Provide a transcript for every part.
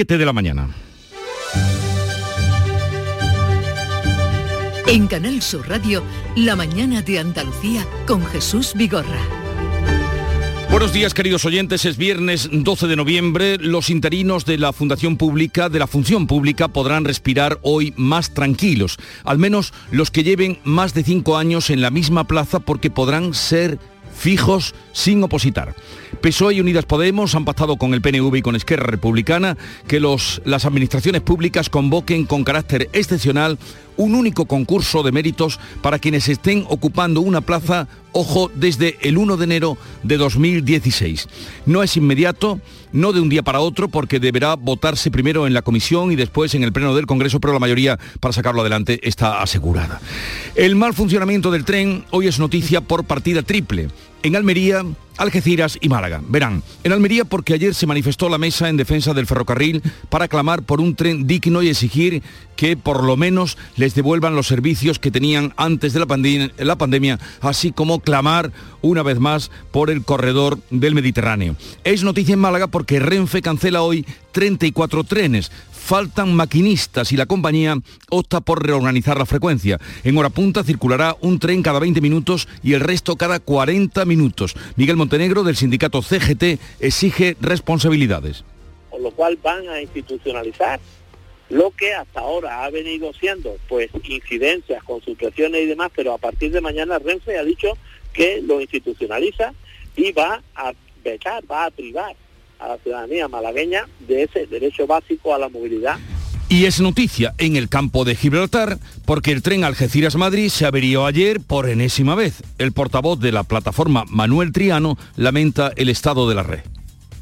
7 de la mañana. En Canal Sur Radio, La mañana de Andalucía con Jesús Vigorra. Buenos días, queridos oyentes. Es viernes 12 de noviembre. Los interinos de la Fundación Pública, de la Función Pública, podrán respirar hoy más tranquilos. Al menos los que lleven más de cinco años en la misma plaza porque podrán ser fijos sin opositar. PSOE y Unidas Podemos han pactado con el PNV y con Esquerra Republicana que los, las administraciones públicas convoquen con carácter excepcional un único concurso de méritos para quienes estén ocupando una plaza, ojo, desde el 1 de enero de 2016. No es inmediato, no de un día para otro, porque deberá votarse primero en la comisión y después en el Pleno del Congreso, pero la mayoría para sacarlo adelante está asegurada. El mal funcionamiento del tren hoy es noticia por partida triple. En Almería, Algeciras y Málaga. Verán, en Almería porque ayer se manifestó la mesa en defensa del ferrocarril para clamar por un tren digno y exigir que por lo menos les devuelvan los servicios que tenían antes de la, pandemia, así como clamar una vez más por el corredor del Mediterráneo. Es noticia en Málaga porque Renfe cancela hoy 34 trenes, faltan maquinistas y la compañía opta por reorganizar la frecuencia. En hora punta circulará un tren cada 20 minutos y el resto cada 40 minutos. Miguel Montenegro del sindicato CGT exige responsabilidades. Con lo cual van a institucionalizar lo que hasta ahora ha venido siendo pues incidencias, consultaciones y demás, pero a partir de mañana Renfe ha dicho que lo institucionaliza y va a becar, va a privar a la ciudadanía malagueña de ese derecho básico a la movilidad. Y es noticia en el campo de Gibraltar porque el tren Algeciras-Madrid se averió ayer por enésima vez. El portavoz de la plataforma Manuel Triano lamenta el estado de la red.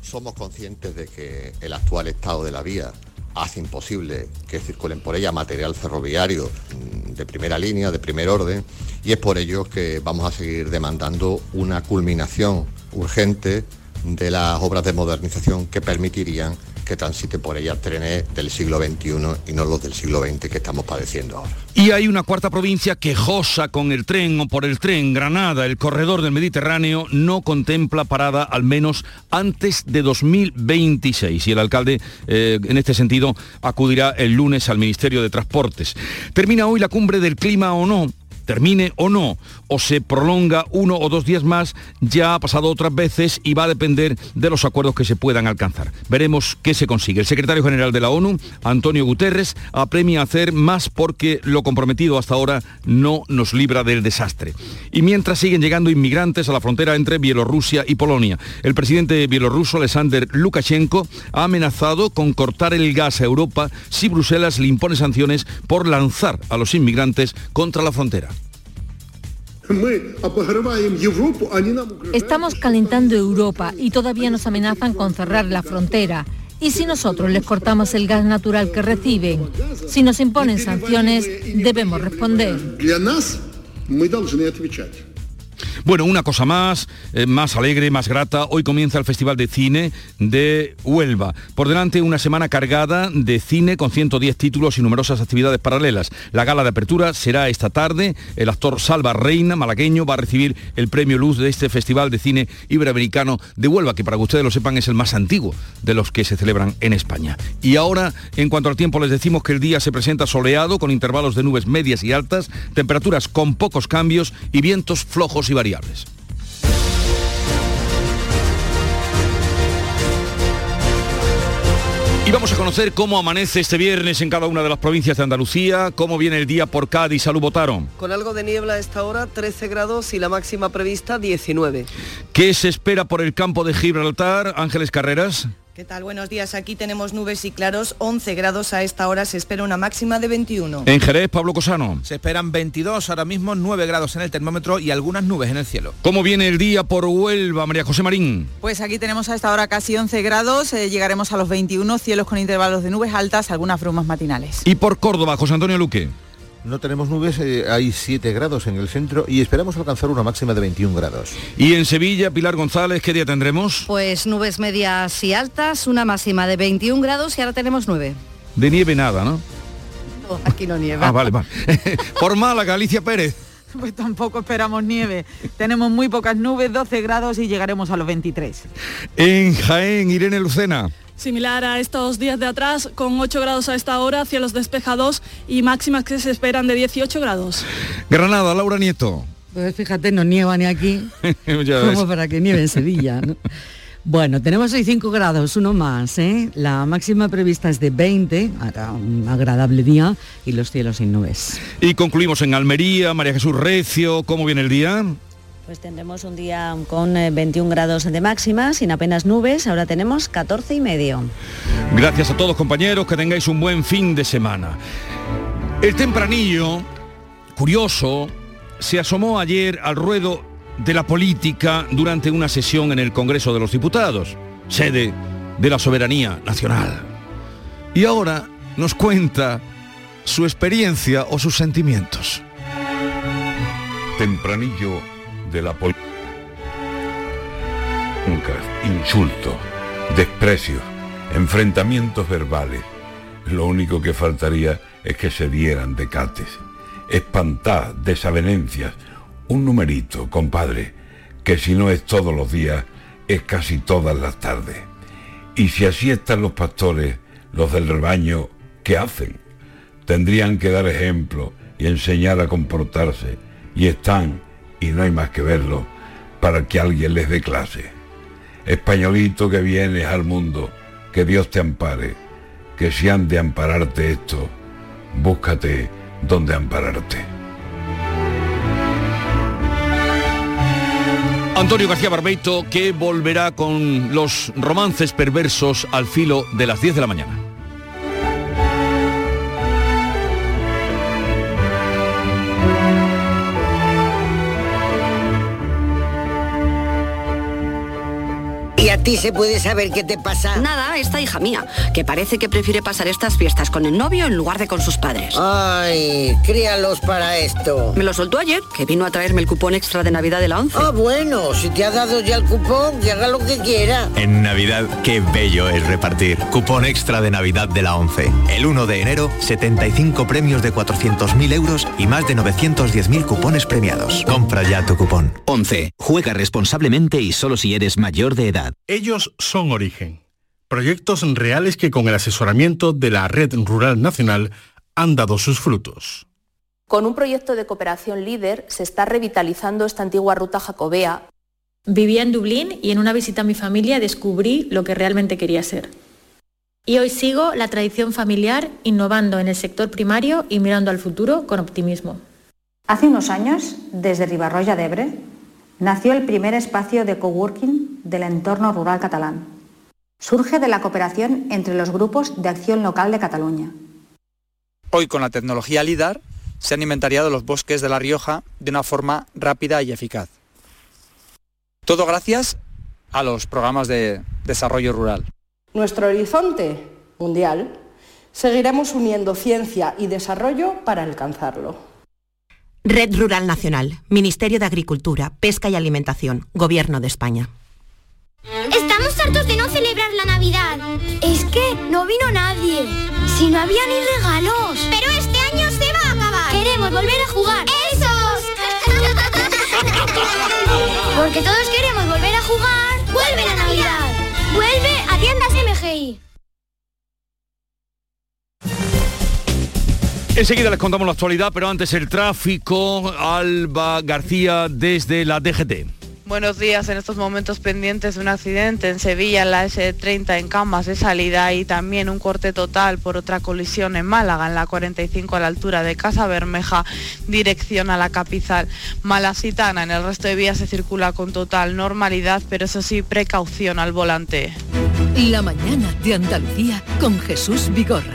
Somos conscientes de que el actual estado de la vía hace imposible que circulen por ella material ferroviario mm, de primera línea, de primer orden, y es por ello que vamos a seguir demandando una culminación urgente de las obras de modernización que permitirían que transite por ella trenes del siglo XXI y no los del siglo XX que estamos padeciendo ahora. Y hay una cuarta provincia quejosa con el tren o por el tren, Granada, el corredor del Mediterráneo, no contempla parada al menos antes de 2026. Y el alcalde, eh, en este sentido, acudirá el lunes al Ministerio de Transportes. Termina hoy la cumbre del clima o no termine o no, o se prolonga uno o dos días más, ya ha pasado otras veces y va a depender de los acuerdos que se puedan alcanzar. Veremos qué se consigue. El secretario general de la ONU, Antonio Guterres, apremia a hacer más porque lo comprometido hasta ahora no nos libra del desastre. Y mientras siguen llegando inmigrantes a la frontera entre Bielorrusia y Polonia, el presidente bielorruso, Alexander Lukashenko, ha amenazado con cortar el gas a Europa si Bruselas le impone sanciones por lanzar a los inmigrantes contra la frontera. Estamos calentando Europa y todavía nos amenazan con cerrar la frontera. ¿Y si nosotros les cortamos el gas natural que reciben? Si nos imponen sanciones, debemos responder. Bueno, una cosa más, eh, más alegre, más grata. Hoy comienza el Festival de Cine de Huelva. Por delante una semana cargada de cine con 110 títulos y numerosas actividades paralelas. La gala de apertura será esta tarde. El actor Salva Reina, malagueño, va a recibir el premio Luz de este Festival de Cine Iberoamericano de Huelva, que para que ustedes lo sepan es el más antiguo de los que se celebran en España. Y ahora, en cuanto al tiempo, les decimos que el día se presenta soleado con intervalos de nubes medias y altas, temperaturas con pocos cambios y vientos flojos y variables. Y vamos a conocer cómo amanece este viernes en cada una de las provincias de Andalucía, cómo viene el día por Cádiz, salud votaron. Con algo de niebla a esta hora, 13 grados y la máxima prevista 19. ¿Qué se espera por el campo de Gibraltar, Ángeles Carreras? ¿Qué tal? Buenos días. Aquí tenemos nubes y claros, 11 grados a esta hora, se espera una máxima de 21. En Jerez, Pablo Cosano. Se esperan 22, ahora mismo 9 grados en el termómetro y algunas nubes en el cielo. ¿Cómo viene el día por Huelva, María José Marín? Pues aquí tenemos a esta hora casi 11 grados, eh, llegaremos a los 21, cielos con intervalos de nubes altas, algunas brumas matinales. ¿Y por Córdoba, José Antonio Luque? No tenemos nubes, eh, hay 7 grados en el centro y esperamos alcanzar una máxima de 21 grados. ¿Y en Sevilla, Pilar González, qué día tendremos? Pues nubes medias y altas, una máxima de 21 grados y ahora tenemos 9. De nieve nada, ¿no? No, aquí no nieva. Ah, vale, vale. Por Málaga, Alicia Pérez. Pues tampoco esperamos nieve. Tenemos muy pocas nubes, 12 grados y llegaremos a los 23. En Jaén, Irene Lucena. Similar a estos días de atrás, con 8 grados a esta hora, cielos despejados y máximas que se esperan de 18 grados. Granada, Laura Nieto. Pues fíjate, no nieva ni aquí, como para que nieve en Sevilla. ¿no? Bueno, tenemos hoy 5 grados, uno más. ¿eh? La máxima prevista es de 20, hará un agradable día y los cielos sin nubes. Y concluimos en Almería, María Jesús Recio, ¿cómo viene el día? Pues tendremos un día con 21 grados de máxima, sin apenas nubes, ahora tenemos 14 y medio. Gracias a todos compañeros, que tengáis un buen fin de semana. El tempranillo, curioso, se asomó ayer al ruedo de la política durante una sesión en el Congreso de los Diputados, sede de la soberanía nacional. Y ahora nos cuenta su experiencia o sus sentimientos. Tempranillo de la política. Insultos, desprecios, enfrentamientos verbales. Lo único que faltaría es que se dieran decates, espantar, desavenencias, un numerito, compadre, que si no es todos los días, es casi todas las tardes. Y si así están los pastores, los del rebaño, ¿qué hacen? Tendrían que dar ejemplo y enseñar a comportarse, y están, y no hay más que verlo, para que alguien les dé clase. Españolito que vienes al mundo, que Dios te ampare, que si han de ampararte esto, búscate donde ampararte. Antonio García Barbeito que volverá con los romances perversos al filo de las 10 de la mañana. ¿Y a ti se puede saber qué te pasa? Nada, esta hija mía, que parece que prefiere pasar estas fiestas con el novio en lugar de con sus padres. Ay, críalos para esto. Me lo soltó ayer, que vino a traerme el cupón extra de Navidad de la 11. Ah, bueno, si te ha dado ya el cupón, que haga lo que quiera. En Navidad, qué bello es repartir. Cupón extra de Navidad de la 11. El 1 de enero, 75 premios de 400.000 euros y más de 910.000 cupones premiados. Compra ya tu cupón. 11. Juega responsablemente y solo si eres mayor de edad. Ellos son Origen, proyectos reales que con el asesoramiento de la Red Rural Nacional han dado sus frutos. Con un proyecto de cooperación líder se está revitalizando esta antigua ruta jacobea. Vivía en Dublín y en una visita a mi familia descubrí lo que realmente quería ser. Y hoy sigo la tradición familiar innovando en el sector primario y mirando al futuro con optimismo. Hace unos años, desde Ribarroya de Ebre, nació el primer espacio de coworking del entorno rural catalán. Surge de la cooperación entre los grupos de acción local de Cataluña. Hoy con la tecnología LIDAR se han inventariado los bosques de La Rioja de una forma rápida y eficaz. Todo gracias a los programas de desarrollo rural. Nuestro horizonte mundial seguiremos uniendo ciencia y desarrollo para alcanzarlo. Red Rural Nacional, Ministerio de Agricultura, Pesca y Alimentación, Gobierno de España. Estamos hartos de no celebrar la Navidad. Es que no vino nadie. Si no había ni regalos. Pero este año se va a acabar. Queremos volver a jugar. ¡Esos! Porque todos queremos volver a jugar. ¡Vuelve la Navidad! ¡Vuelve a tiendas MGI! Enseguida les contamos la actualidad, pero antes el tráfico. Alba García desde la DGT. Buenos días, en estos momentos pendientes de un accidente en Sevilla, en la S30 en Camas de salida y también un corte total por otra colisión en Málaga, en la 45 a la altura de Casa Bermeja, dirección a la capital malasitana. En el resto de vías se circula con total normalidad, pero eso sí, precaución al volante. La mañana de Andalucía con Jesús Vigorra.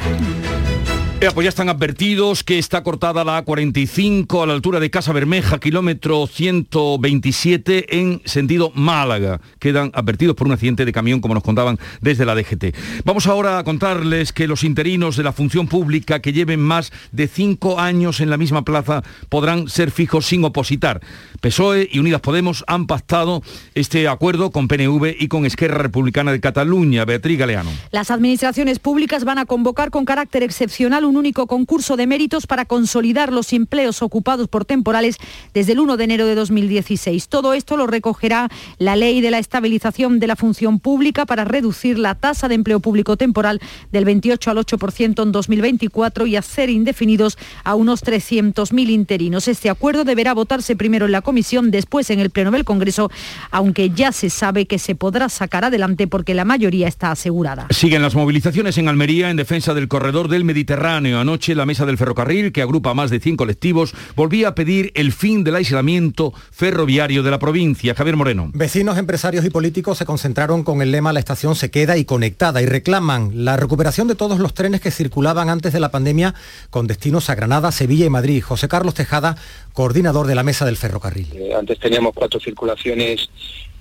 Pues ya están advertidos que está cortada la A45 a la altura de Casa Bermeja, kilómetro 127 en sentido Málaga. Quedan advertidos por un accidente de camión, como nos contaban desde la DGT. Vamos ahora a contarles que los interinos de la función pública que lleven más de cinco años en la misma plaza podrán ser fijos sin opositar. PSOE y Unidas Podemos han pactado este acuerdo con PNV y con Esquerra Republicana de Cataluña. Beatriz Galeano. Las administraciones públicas van a convocar con carácter excepcional un un único concurso de méritos para consolidar los empleos ocupados por temporales desde el 1 de enero de 2016. Todo esto lo recogerá la ley de la estabilización de la función pública para reducir la tasa de empleo público temporal del 28 al 8% en 2024 y hacer indefinidos a unos 300.000 interinos. Este acuerdo deberá votarse primero en la comisión, después en el Pleno del Congreso, aunque ya se sabe que se podrá sacar adelante porque la mayoría está asegurada. Siguen las movilizaciones en Almería en defensa del corredor del Mediterráneo. Anoche la mesa del ferrocarril, que agrupa a más de 100 colectivos, volvía a pedir el fin del aislamiento ferroviario de la provincia. Javier Moreno. Vecinos, empresarios y políticos se concentraron con el lema La estación se queda y conectada y reclaman la recuperación de todos los trenes que circulaban antes de la pandemia con destinos a Granada, Sevilla y Madrid. José Carlos Tejada, coordinador de la mesa del ferrocarril. Eh, antes teníamos cuatro circulaciones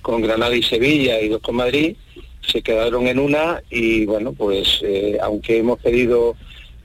con Granada y Sevilla y dos con Madrid, se quedaron en una y bueno, pues eh, aunque hemos pedido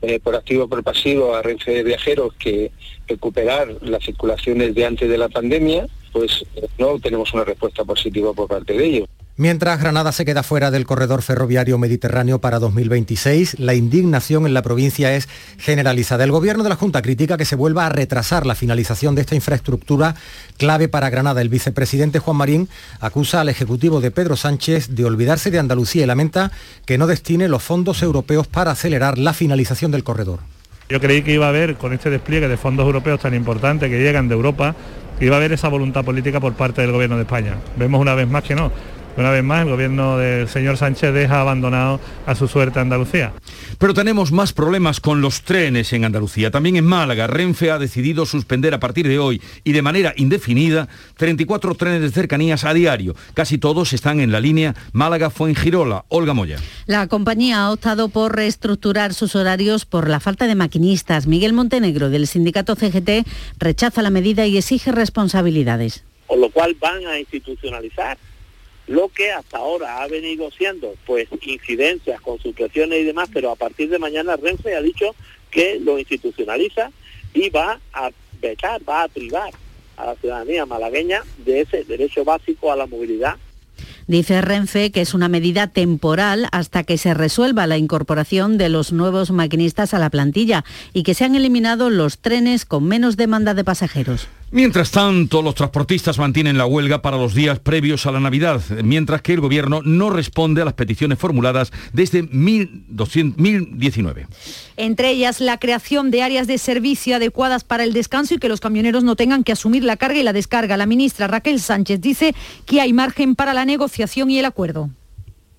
eh, por activo o por pasivo a Renfe de Viajeros que recuperar las circulaciones de antes de la pandemia, pues no tenemos una respuesta positiva por parte de ellos. Mientras Granada se queda fuera del corredor ferroviario mediterráneo para 2026, la indignación en la provincia es generalizada. El gobierno de la Junta critica que se vuelva a retrasar la finalización de esta infraestructura clave para Granada. El vicepresidente Juan Marín acusa al Ejecutivo de Pedro Sánchez de olvidarse de Andalucía y lamenta que no destine los fondos europeos para acelerar la finalización del corredor. Yo creí que iba a haber, con este despliegue de fondos europeos tan importantes que llegan de Europa, iba a haber esa voluntad política por parte del Gobierno de España. Vemos una vez más que no una vez más el gobierno del señor Sánchez deja abandonado a su suerte a Andalucía. Pero tenemos más problemas con los trenes en Andalucía. También en Málaga, Renfe ha decidido suspender a partir de hoy y de manera indefinida 34 trenes de cercanías a diario. Casi todos están en la línea Málaga-Fuengirola. Olga Moya. La compañía ha optado por reestructurar sus horarios por la falta de maquinistas. Miguel Montenegro, del sindicato CGT, rechaza la medida y exige responsabilidades. Con lo cual van a institucionalizar lo que hasta ahora ha venido siendo pues incidencias con supresiones y demás, pero a partir de mañana Renfe ha dicho que lo institucionaliza y va a vetar, va a privar a la ciudadanía malagueña de ese derecho básico a la movilidad Dice Renfe que es una medida temporal hasta que se resuelva la incorporación de los nuevos maquinistas a la plantilla y que se han eliminado los trenes con menos demanda de pasajeros. Mientras tanto, los transportistas mantienen la huelga para los días previos a la Navidad, mientras que el Gobierno no responde a las peticiones formuladas desde 2019. Entre ellas, la creación de áreas de servicio adecuadas para el descanso y que los camioneros no tengan que asumir la carga y la descarga. La ministra Raquel Sánchez dice que hay margen para la negociación y el acuerdo.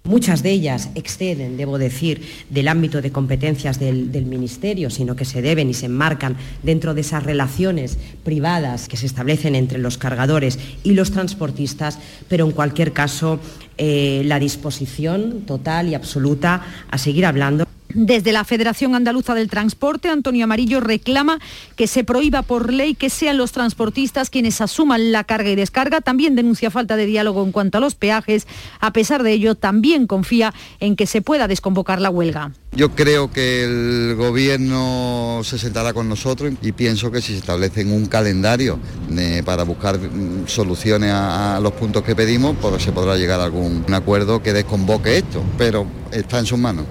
Muchas de ellas exceden, debo decir, del ámbito de competencias del, Ministerio, sino que se deben y se enmarcan dentro de esas relaciones privadas que se establecen entre los cargadores y los transportistas, pero en cualquier caso eh, la disposición total y absoluta a seguir hablando. Desde la Federación Andaluza del Transporte, Antonio Amarillo reclama que se prohíba por ley que sean los transportistas quienes asuman la carga y descarga. También denuncia falta de diálogo en cuanto a los peajes. A pesar de ello, también confía en que se pueda desconvocar la huelga. Yo creo que el gobierno se sentará con nosotros y pienso que si se establece un calendario eh, para buscar mm, soluciones a, los puntos que pedimos, pues se podrá llegar a algún acuerdo que desconvoque esto, pero está en sus manos.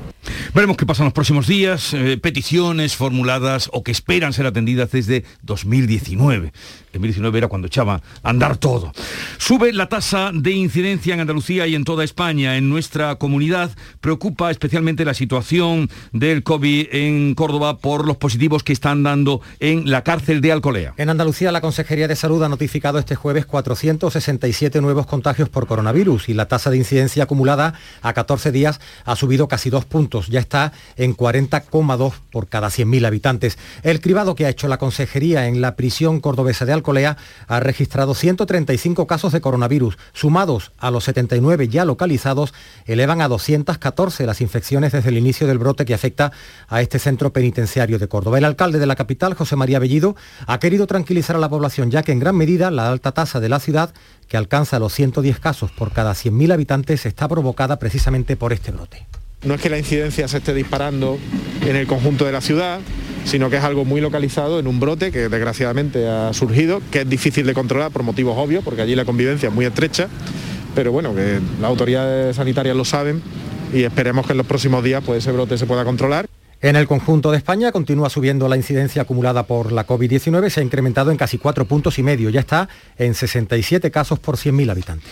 Veremos qué pasa en los próximos días, eh, peticiones formuladas o que esperan ser atendidas desde 2019. 2019 era cuando echaba a andar todo. Sube la tasa de incidencia en Andalucía y en toda España. En nuestra comunidad preocupa especialmente la situación del COVID en Córdoba por los positivos que están dando en la cárcel de Alcolea. En Andalucía la Consejería de Salud ha notificado este jueves 467 nuevos contagios por coronavirus y la tasa de incidencia acumulada a 14 días ha subido casi dos puntos. Ya está en 40,2 por cada 100.000 habitantes. El cribado que ha hecho la Consejería en la prisión cordobesa de Alcolea ha registrado 135 casos de coronavirus, sumados a los 79 ya localizados, elevan a 214 las infecciones desde el inicio del brote que afecta a este centro penitenciario de Córdoba. El alcalde de la capital, José María Bellido, ha querido tranquilizar a la población, ya que en gran medida la alta tasa de la ciudad, que alcanza los 110 casos por cada 100.000 habitantes, está provocada precisamente por este brote. No es que la incidencia se esté disparando en el conjunto de la ciudad, sino que es algo muy localizado en un brote que desgraciadamente ha surgido, que es difícil de controlar por motivos obvios, porque allí la convivencia es muy estrecha, pero bueno, que las autoridades sanitarias lo saben y esperemos que en los próximos días pues, ese brote se pueda controlar. En el conjunto de España continúa subiendo la incidencia acumulada por la COVID-19, se ha incrementado en casi cuatro puntos y medio, ya está en 67 casos por 100.000 habitantes.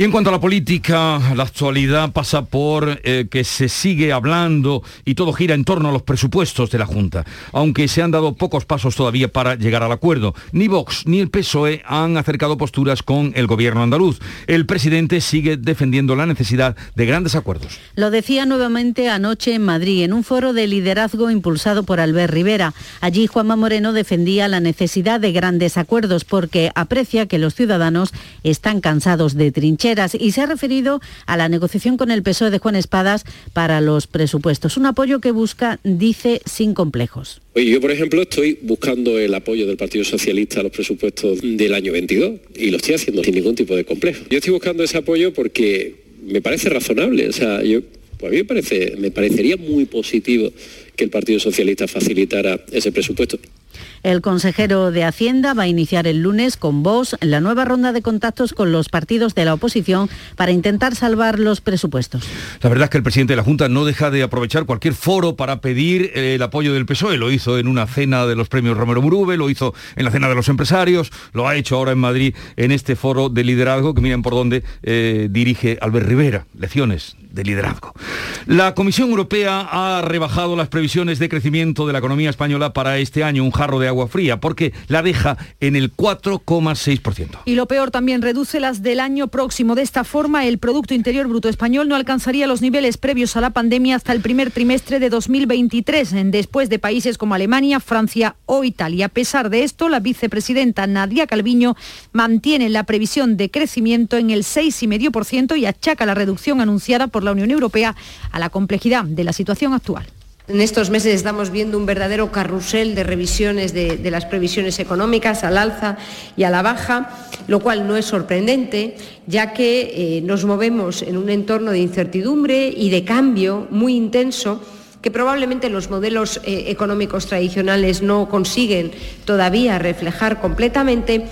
Y en cuanto a la política, la actualidad pasa por eh, que se sigue hablando y todo gira en torno a los presupuestos de la Junta, aunque se han dado pocos pasos todavía para llegar al acuerdo. Ni Vox ni el PSOE han acercado posturas con el gobierno andaluz. El presidente sigue defendiendo la necesidad de grandes acuerdos. Lo decía nuevamente anoche en Madrid, en un foro de liderazgo impulsado por Albert Rivera. Allí Juanma Moreno defendía la necesidad de grandes acuerdos porque aprecia que los ciudadanos están cansados de trincheras y se ha referido a la negociación con el PSOE de Juan Espadas para los presupuestos. Un apoyo que busca, dice, sin complejos. yo, por ejemplo, estoy buscando el apoyo del Partido Socialista a los presupuestos del año 22 y lo estoy haciendo sin ningún tipo de complejo. Yo estoy buscando ese apoyo porque me parece razonable. O sea, yo, pues a mí me, parece, me parecería muy positivo que el Partido Socialista facilitara ese presupuesto. El consejero de Hacienda va a iniciar el lunes con vos la nueva ronda de contactos con los partidos de la oposición para intentar salvar los presupuestos. La verdad es que el presidente de la Junta no deja de aprovechar cualquier foro para pedir el apoyo del PSOE. Lo hizo en una cena de los premios Romero Murube, lo hizo en la cena de los empresarios, lo ha hecho ahora en Madrid en este foro de liderazgo que miren por dónde eh, dirige Albert Rivera. Lecciones de liderazgo. La Comisión Europea ha rebajado las previsiones de crecimiento de la economía española para este año, un de agua fría, porque la deja en el 4,6%. Y lo peor también reduce las del año próximo. De esta forma, el Producto Interior Bruto español no alcanzaría los niveles previos a la pandemia hasta el primer trimestre de 2023, después de países como Alemania, Francia o Italia. A pesar de esto, la vicepresidenta Nadia Calviño mantiene la previsión de crecimiento en el 6,5% y achaca la reducción anunciada por la Unión Europea a la complejidad de la situación actual. En estos meses estamos viendo un verdadero carrusel de revisiones de, las previsiones económicas al alza y a la baja, lo cual no es sorprendente, ya que eh, nos movemos en un entorno de incertidumbre y de cambio muy intenso que probablemente los modelos eh, económicos tradicionales no consiguen todavía reflejar completamente.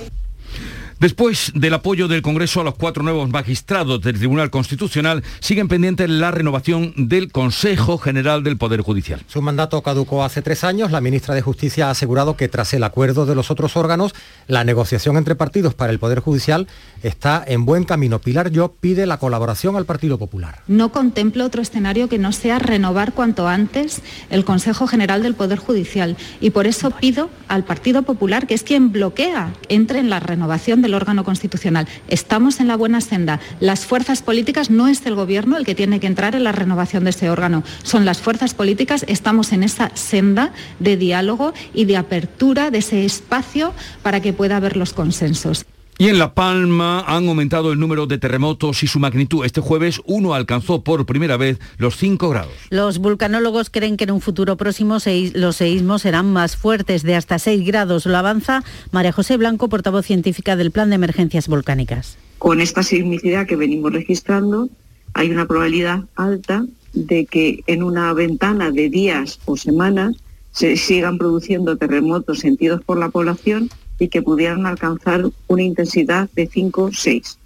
Después del apoyo del Congreso a los cuatro nuevos magistrados del Tribunal Constitucional, siguen pendientes la renovación del Consejo General del Poder Judicial. Su mandato caducó hace tres años. La ministra de Justicia ha asegurado que tras el acuerdo de los otros órganos, la negociación entre partidos para el Poder Judicial está en buen camino. Pilar Yo pide la colaboración al Partido Popular. No contemplo otro escenario que no sea renovar cuanto antes el Consejo General del Poder Judicial y por eso pido al Partido Popular, que es quien bloquea, entre en la renovación del órgano constitucional. Estamos en la buena senda. Las fuerzas políticas no es el gobierno el que tiene que entrar en la renovación de ese órgano. Son las fuerzas políticas. Estamos en esa senda de diálogo y de apertura de ese espacio para que pueda haber los consensos. Y en La Palma han aumentado el número de terremotos y su magnitud. Este jueves uno alcanzó por primera vez los 5 grados. Los vulcanólogos creen que en un futuro próximo los seísmos serán más fuertes, de hasta 6 grados. Lo avanza María José Blanco, portavoz científica del Plan de Emergencias Volcánicas. Con esta sismicidad que venimos registrando, hay una probabilidad alta de que en una ventana de días o semanas se sigan produciendo terremotos sentidos por la población y que pudieran alcanzar una intensidad de 5 o 6.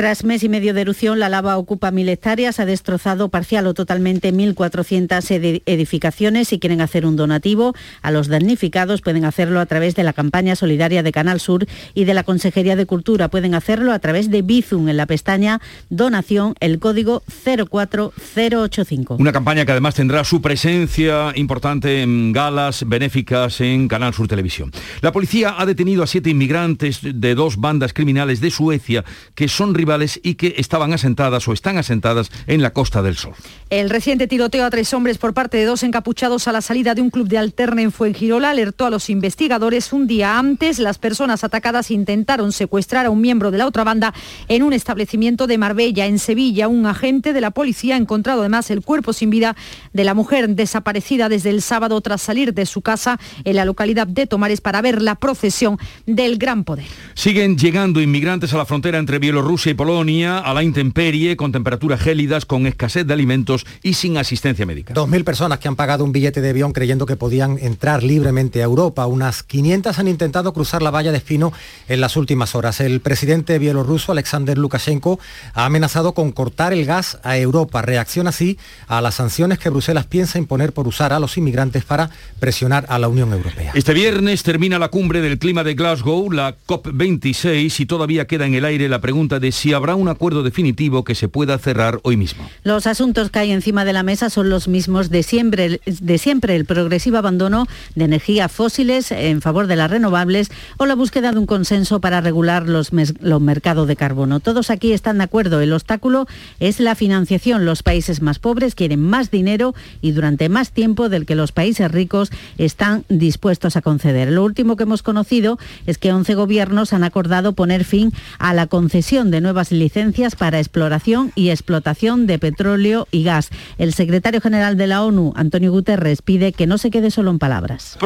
Tras mes y medio de erupción, la lava ocupa mil hectáreas, ha destrozado parcial o totalmente 1.400 edificaciones. Si quieren hacer un donativo a los damnificados, pueden hacerlo a través de la campaña solidaria de Canal Sur y de la Consejería de Cultura. Pueden hacerlo a través de Bizum en la pestaña Donación, el código 04085. Una campaña que además tendrá su presencia importante en galas benéficas en Canal Sur Televisión. La policía ha detenido a siete inmigrantes de dos bandas criminales de Suecia que son rivales y que estaban asentadas o están asentadas en la Costa del Sol. El reciente tiroteo a tres hombres por parte de dos encapuchados a la salida de un club de alterne en Fuengirola alertó a los investigadores un día antes. Las personas atacadas intentaron secuestrar a un miembro de la otra banda en un establecimiento de Marbella. En Sevilla, un agente de la policía ha encontrado además el cuerpo sin vida de la mujer desaparecida desde el sábado tras salir de su casa en la localidad de Tomares para ver la procesión del Gran Poder. Siguen llegando inmigrantes a la frontera entre Bielorrusia y Polonia a la intemperie, con temperaturas gélidas, con escasez de alimentos y sin asistencia médica. Dos mil personas que han pagado un billete de avión creyendo que podían entrar libremente a Europa. Unas 500 han intentado cruzar la valla de Espino en las últimas horas. El presidente bielorruso, Alexander Lukashenko, ha amenazado con cortar el gas a Europa. Reacciona así a las sanciones que Bruselas piensa imponer por usar a los inmigrantes para presionar a la Unión Europea. Este viernes termina la cumbre del clima de Glasgow, la COP26, y todavía queda en el aire la pregunta de si habrá un acuerdo definitivo que se pueda cerrar hoy mismo. Los asuntos que hay encima de la mesa son los mismos de siempre, de siempre el progresivo abandono de energías fósiles en favor de las renovables o la búsqueda de un consenso para regular los, los mercados de carbono. Todos aquí están de acuerdo. El obstáculo es la financiación. Los países más pobres quieren más dinero y durante más tiempo del que los países ricos están dispuestos a conceder. Lo último que hemos conocido es que 11 gobiernos han acordado poner fin a la concesión de nuevas licencias para exploración y explotación de petróleo y gas. El secretario general de la ONU, Antonio Guterres, pide que no se quede solo en palabras.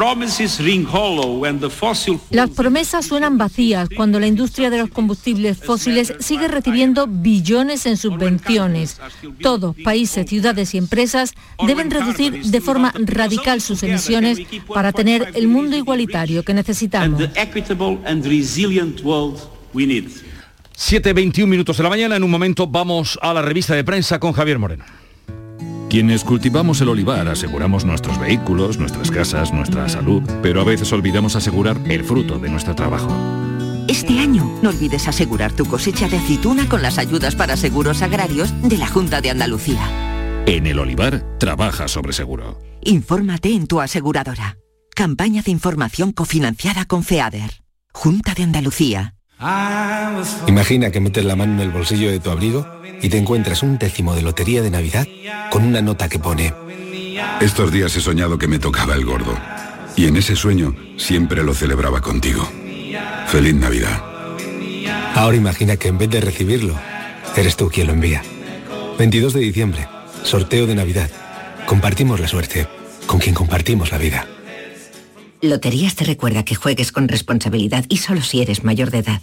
Las promesas suenan vacías cuando la industria de los combustibles fósiles sigue recibiendo billones en subvenciones. Todos, países, ciudades y empresas deben reducir de forma radical sus emisiones para tener el mundo igualitario que necesitamos. 7.21 minutos de la mañana. En un momento vamos a la revista de prensa con Javier Moreno. Quienes cultivamos el olivar aseguramos nuestros vehículos, nuestras casas, nuestra salud, pero a veces olvidamos asegurar el fruto de nuestro trabajo. Este año no olvides asegurar tu cosecha de aceituna con las ayudas para seguros agrarios de la Junta de Andalucía. En el olivar, trabaja sobre seguro. Infórmate en tu aseguradora. Campaña de información cofinanciada con FEADER. Junta de Andalucía. Imagina que metes la mano en el bolsillo de tu abrigo y te encuentras un décimo de lotería de Navidad con una nota que pone... Estos días he soñado que me tocaba el gordo. Y en ese sueño siempre lo celebraba contigo. Feliz Navidad. Ahora imagina que en vez de recibirlo, eres tú quien lo envía. 22 de diciembre, sorteo de Navidad. Compartimos la suerte con quien compartimos la vida. Loterías te recuerda que juegues con responsabilidad y solo si eres mayor de edad.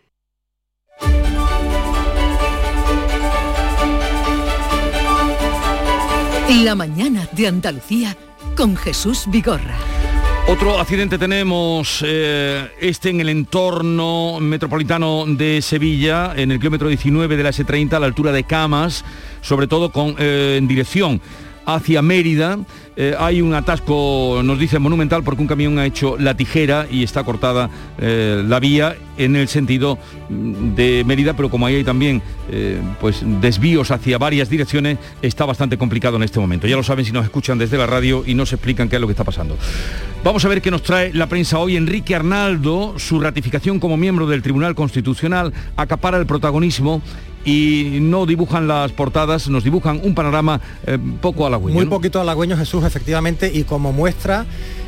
La mañana de Andalucía con Jesús Vigorra. Otro accidente tenemos, eh, este en el entorno metropolitano de Sevilla, en el kilómetro 19 de la S30, a la altura de Camas, sobre todo con, eh, en dirección hacia Mérida. Eh, hay un atasco, nos dice monumental, porque un camión ha hecho la tijera y está cortada eh, la vía en el sentido mm, de Mérida, pero como ahí hay también eh, pues desvíos hacia varias direcciones, está bastante complicado en este momento. Ya lo saben si nos escuchan desde la radio y nos explican qué es lo que está pasando. Vamos a ver qué nos trae la prensa hoy. Enrique Arnaldo, su ratificación como miembro del Tribunal Constitucional acapara el protagonismo y no dibujan las portadas, nos dibujan un panorama eh, poco halagüeño. Muy ¿no? poquito halagüeño Jesús, efectivamente, y como muestra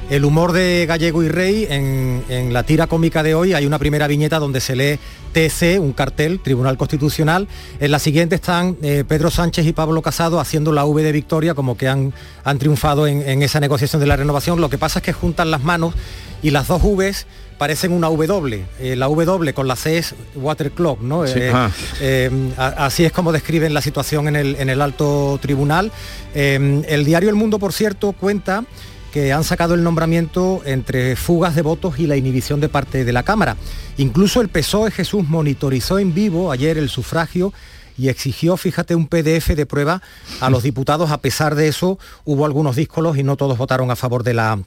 el humor de Gallego y Rey, en, en, la tira cómica de hoy hay una primera viñeta donde se lee TC, un cartel, Tribunal Constitucional. En la siguiente están eh, Pedro Sánchez y Pablo Casado haciendo la V de victoria, como que han, han triunfado en, en esa negociación de la renovación. Lo que pasa es que juntan las manos y las dos Vs parecen una W. Eh, la W con la C es water clock, ¿no? Sí, Eh, ah. eh, a- así es como describen la situación en el, en el alto tribunal. El diario El Mundo, por cierto, cuenta que han sacado el nombramiento entre fugas de votos y la inhibición de parte de la Cámara. Incluso el PSOE Jesús monitorizó en vivo ayer el sufragio y exigió, fíjate, un PDF de prueba a los diputados. A pesar de eso, hubo algunos díscolos y no todos votaron a favor de la,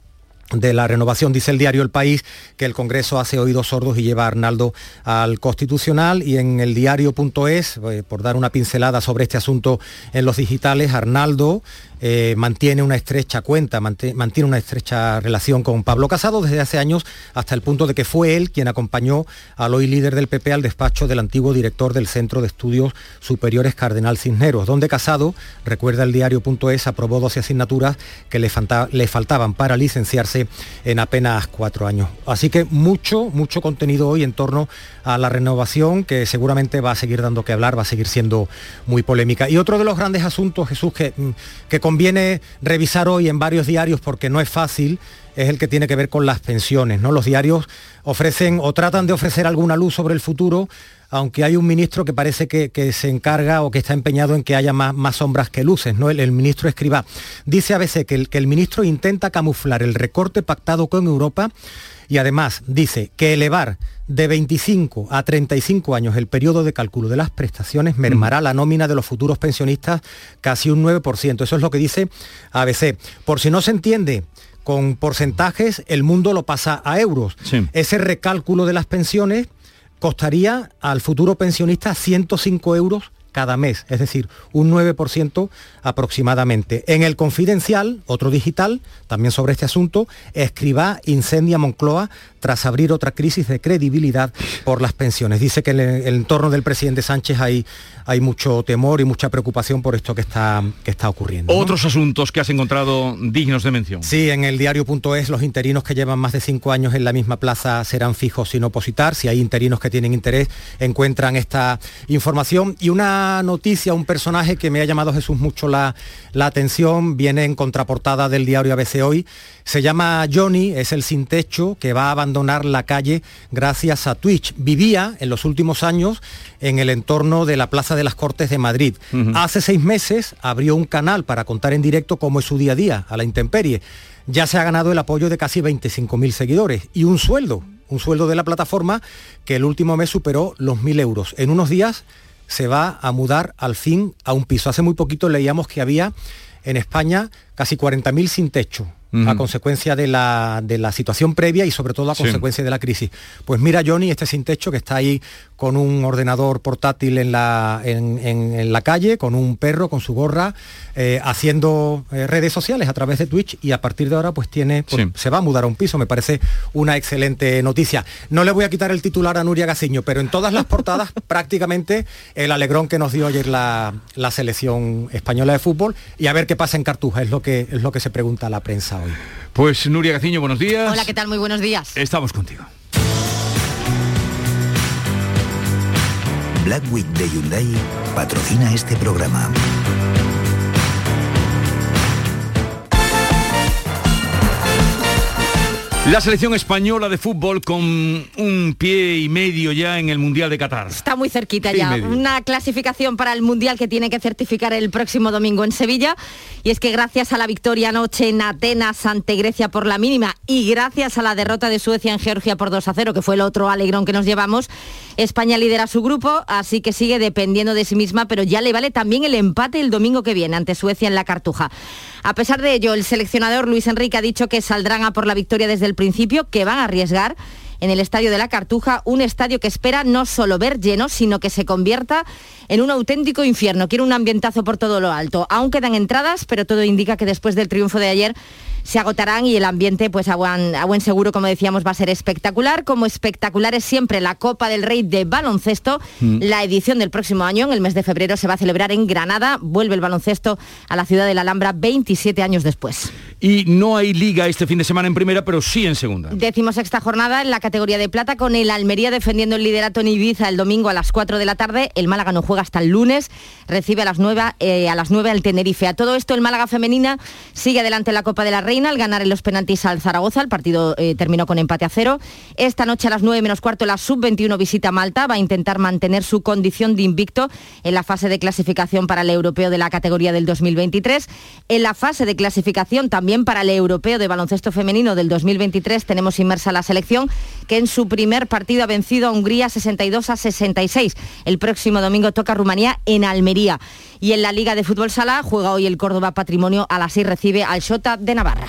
de la renovación. Dice el diario El País que el Congreso hace oídos sordos y lleva a Arnaldo al Constitucional y en el diario.es, eh, por dar una pincelada sobre este asunto en los digitales, Arnaldo eh, mantiene una estrecha cuenta, mantiene una estrecha relación con Pablo Casado desde hace años hasta el punto de que fue él quien acompañó al hoy líder del PP al despacho del antiguo director del Centro de Estudios Superiores Cardenal Cisneros, donde Casado, recuerda el diario.es, aprobó 12 asignaturas que le, falta- le faltaban para licenciarse en apenas cuatro años. Así que mucho, mucho contenido hoy en torno a la renovación que seguramente va a seguir dando que hablar, va a seguir siendo muy polémica. Y otro de los grandes asuntos, Jesús, que, mm, que conviene revisar hoy en varios diarios porque no es fácil, es el que tiene que ver con las pensiones. ¿no? Los diarios ofrecen o tratan de ofrecer alguna luz sobre el futuro, aunque hay un ministro que parece que, se encarga o que está empeñado en que haya más, sombras que luces, ¿no? El, ministro escriba. Dice a veces que el ministro intenta camuflar el recorte pactado con Europa y además dice que elevar de 25 a 35 años el periodo de cálculo de las prestaciones mermará la nómina de los futuros pensionistas casi un 9%. Eso es lo que dice ABC. Por si no se entiende con porcentajes, el mundo lo pasa a euros. Ese recálculo de las pensiones costaría al futuro pensionista 105 euros cada mes, es decir, un 9% aproximadamente. En el confidencial, otro digital, también sobre este asunto, escriba incendia Moncloa tras abrir otra crisis de credibilidad por las pensiones. Dice que en el entorno del presidente Sánchez hay, hay mucho temor y mucha preocupación por esto que está, que está ocurriendo. Otros asuntos que has encontrado dignos de mención. Sí, en el diario.es los interinos que llevan más de cinco años en la misma plaza serán fijos sin opositar. Si hay interinos que tienen interés, encuentran esta información. Y una noticia, un personaje que me ha llamado Jesús mucho la, la atención, viene en contraportada del diario ABC Hoy se llama Johnny, es el sin techo que va a abandonar la calle gracias a Twitch. Vivía en los últimos años en el entorno de la Plaza de las Cortes de Madrid. Hace seis meses abrió un canal para contar en directo cómo es su día a día a la intemperie. Ya se ha ganado el apoyo de casi 25.000 seguidores y un sueldo, un sueldo de la plataforma que el último mes superó los 1.000 euros. En unos días se va a mudar al fin a un piso. Hace muy poquito leíamos que había en España casi 40.000 sin techo a consecuencia de la, de la, situación previa y sobre todo a consecuencia de la crisis. Pues mira Johnny, este sin techo que está ahí con un ordenador portátil en la, en, la calle, con un perro, con su gorra, eh, haciendo eh, redes sociales a través de Twitch y a partir de ahora pues tiene, pues, se va a mudar a un piso, me parece una excelente noticia. No le voy a quitar el titular a Nuria Gaciño, pero en todas las portadas prácticamente el alegrón que nos dio ayer la, la, selección española de fútbol. Y a ver qué pasa en Cartuja, es lo que, es lo que se pregunta la prensa hoy. Pues Nuria Gaciño, buenos días. Hola, ¿qué tal? Muy buenos días. Estamos contigo. Black Week de Hyundai patrocina este programa. La selección española de fútbol con un pie y medio ya en el Mundial de Qatar. Está muy cerquita ya. Una clasificación para el Mundial que tiene que certificar el próximo domingo en Sevilla. Y es que gracias a la victoria anoche en Atenas ante Grecia por la mínima y gracias a la derrota de Suecia en Georgia por 2 a 0, que fue el otro alegrón que nos llevamos, España lidera su grupo, así que sigue dependiendo de sí misma, pero ya le vale también el empate el domingo que viene ante Suecia en la Cartuja. A pesar de ello, el seleccionador Luis Enrique ha dicho que saldrán a por la victoria desde el principio, que van a arriesgar en el Estadio de la Cartuja, un estadio que espera no solo ver lleno, sino que se convierta en un auténtico infierno. Quiere un ambientazo por todo lo alto. Aún quedan entradas, pero todo indica que después del triunfo de ayer se agotarán y el ambiente, pues a buen, seguro, como decíamos, va a ser espectacular. Como espectacular es siempre la Copa del Rey de baloncesto. Mm. La edición del próximo año, en el mes de febrero, se va a celebrar en Granada. Vuelve el baloncesto a la ciudad de la Alhambra 27 años después. Y no hay liga este fin de semana en primera, pero sí en segunda. Decimos sexta jornada en la categoría de plata con el Almería defendiendo el liderato en Ibiza el domingo a las 4 de la tarde. El Málaga no juega hasta el lunes, recibe a las 9, eh, a las 9 al Tenerife. A todo esto el Málaga femenina sigue adelante en la Copa de la Reina al ganar en los penaltis al Zaragoza. El partido eh, terminó con empate a cero. Esta noche a las 9 menos cuarto la sub-21 visita Malta. Va a intentar mantener su condición de invicto en la fase de clasificación para el europeo de la categoría del 2023. En la fase de clasificación también para el europeo de baloncesto femenino del 2023 tenemos inmersa la selección que en su primer partido ha vencido a Hungría 62 a 66. El próximo domingo toca Rumanía en Almería. Y en la Liga de Fútbol Sala juega hoy el Córdoba Patrimonio a las 6 recibe al Shota de Navarra.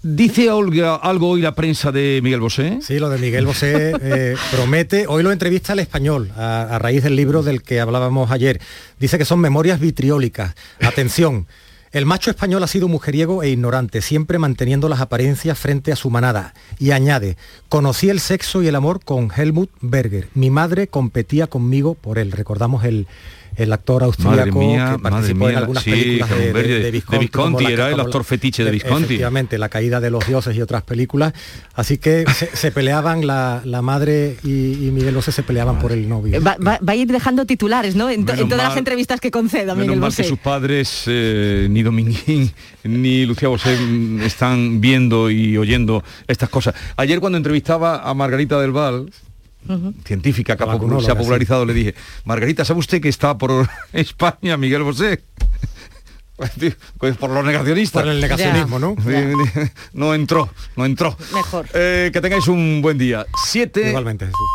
¿Dice algo hoy la prensa de Miguel Bosé? Sí, lo de Miguel Bosé eh, promete, hoy lo entrevista al español, a, raíz del libro del que hablábamos ayer. Dice que son memorias vitriólicas. Atención, El macho español ha sido mujeriego e ignorante, siempre manteniendo las apariencias frente a su manada. Y añade, conocí el sexo y el amor con Helmut Berger. Mi madre competía conmigo por él. Recordamos el, el actor austríaco que participó en algunas películas de, de, Visconti. era el actor fetiche de Visconti. Efectivamente, La caída de los dioses y otras películas. Así que se, peleaban, la, madre y, Miguel Bosé se peleaban por el novio. Va, a ir dejando titulares, ¿no? En, todas las entrevistas que conceda Miguel Bosé. que sus padres, eh, ni Dominguín ni Lucía Bosé están viendo y oyendo estas cosas. Ayer cuando entrevistaba a Margarita del Val, científica que se ha popularizado, le dije, Margarita, ¿sabe usted que está por España Miguel Bosé? Pues por los negacionistas. Por el negacionismo, ¿no? No entró, no entró. Mejor. Eh, que tengáis un buen día. 7,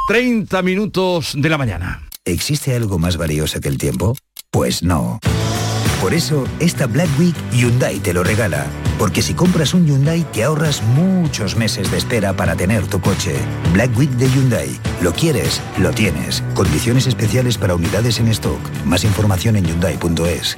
30 minutos de la mañana. ¿Existe algo más valioso que el tiempo? Pues no. Por eso, esta Black Week Hyundai te lo regala. Porque si compras un Hyundai te ahorras muchos meses de espera para tener tu coche. Black Week de Hyundai. Lo quieres, lo tienes. Condiciones especiales para unidades en stock. Más información en hyundai.es.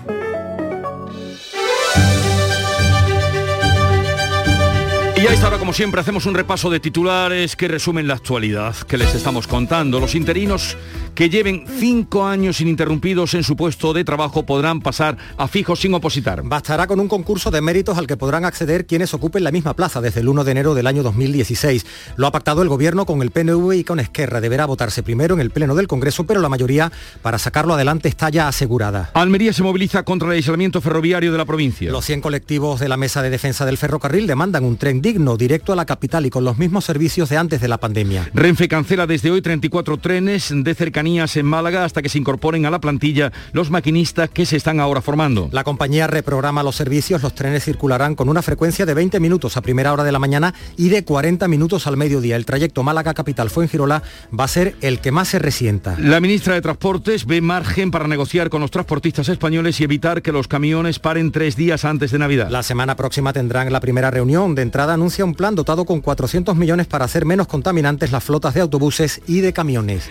Y a esta hora, como siempre, hacemos un repaso de titulares que resumen la actualidad que les estamos contando. Los interinos que lleven cinco años ininterrumpidos en su puesto de trabajo podrán pasar a fijos sin opositar. Bastará con un concurso de méritos al que podrán acceder quienes ocupen la misma plaza desde el 1 de enero del año 2016. Lo ha pactado el Gobierno con el PNV y con Esquerra. Deberá votarse primero en el Pleno del Congreso, pero la mayoría para sacarlo adelante está ya asegurada. Almería se moviliza contra el aislamiento ferroviario de la provincia. Los 100 colectivos de la Mesa de Defensa del Ferrocarril demandan un tren digno, directo a la capital y con los mismos servicios de antes de la pandemia. Renfe cancela desde hoy 34 trenes de cercanías en Málaga hasta que se incorporen a la plantilla los maquinistas que se están ahora formando. La compañía reprograma los servicios, los trenes circularán con una frecuencia de 20 minutos a primera hora de la mañana y de 40 minutos al mediodía. El trayecto Málaga Capital Fuengirola va a ser el que más se resienta. La ministra de Transportes ve margen para negociar con los transportistas españoles y evitar que los camiones paren tres días antes de Navidad. La semana próxima tendrán la primera reunión. De entrada anuncia un plan dotado con 400 millones para hacer menos contaminantes las flotas de autobuses y de camiones.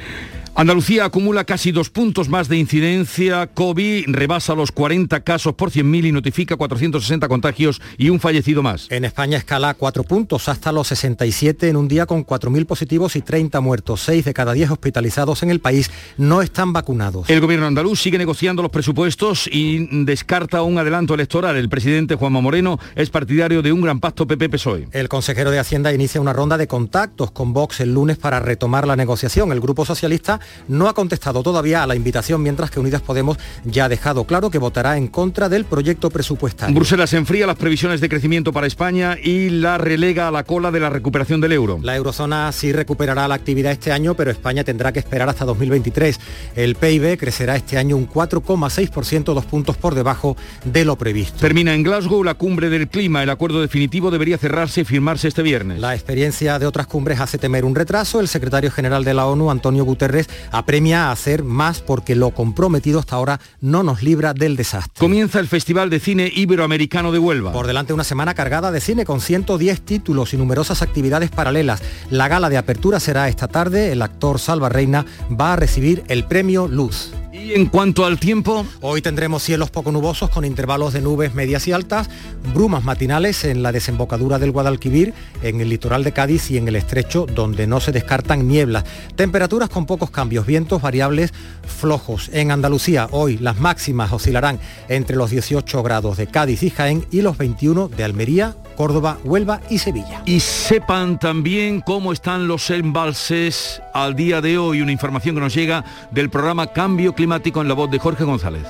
Andalucía acumula casi dos puntos más de incidencia. COVID rebasa los 40 casos por 100.000 y notifica 460 contagios y un fallecido más. En España escala cuatro puntos hasta los 67 en un día con 4.000 positivos y 30 muertos. Seis de cada 10 hospitalizados en el país no están vacunados. El gobierno andaluz sigue negociando los presupuestos y descarta un adelanto electoral. El presidente Juanma Moreno es partidario de un gran pacto PP-PSOE. El consejero de Hacienda inicia una ronda de contactos con Vox el lunes para retomar la negociación. El Grupo Socialista no ha contestado todavía a la invitación, mientras que Unidas Podemos ya ha dejado claro que votará en contra del proyecto presupuestario. Bruselas enfría las previsiones de crecimiento para España y la relega a la cola de la recuperación del euro. La eurozona sí recuperará la actividad este año, pero España tendrá que esperar hasta 2023. El PIB crecerá este año un 4,6%, dos puntos por debajo de lo previsto. Termina en Glasgow la cumbre del clima. El acuerdo definitivo debería cerrarse y firmarse este viernes. La experiencia de otras cumbres hace temer un retraso. El secretario general de la ONU, Antonio Guterres, apremia a hacer más porque lo comprometido hasta ahora no nos libra del desastre. Comienza el Festival de Cine Iberoamericano de Huelva. Por delante una semana cargada de cine con 110 títulos y numerosas actividades paralelas. La gala de apertura será esta tarde. El actor Salva Reina va a recibir el premio Luz. Y en cuanto al tiempo, hoy tendremos cielos poco nubosos con intervalos de nubes medias y altas, brumas matinales en la desembocadura del Guadalquivir, en el litoral de Cádiz y en el estrecho, donde no se descartan nieblas. Temperaturas con pocos cambios, vientos variables flojos. En Andalucía, hoy las máximas oscilarán entre los 18 grados de Cádiz y Jaén y los 21 de Almería, Córdoba, Huelva y Sevilla. Y sepan también cómo están los embalses al día de hoy, una información que nos llega del programa Cambio Climático en la voz de Jorge González.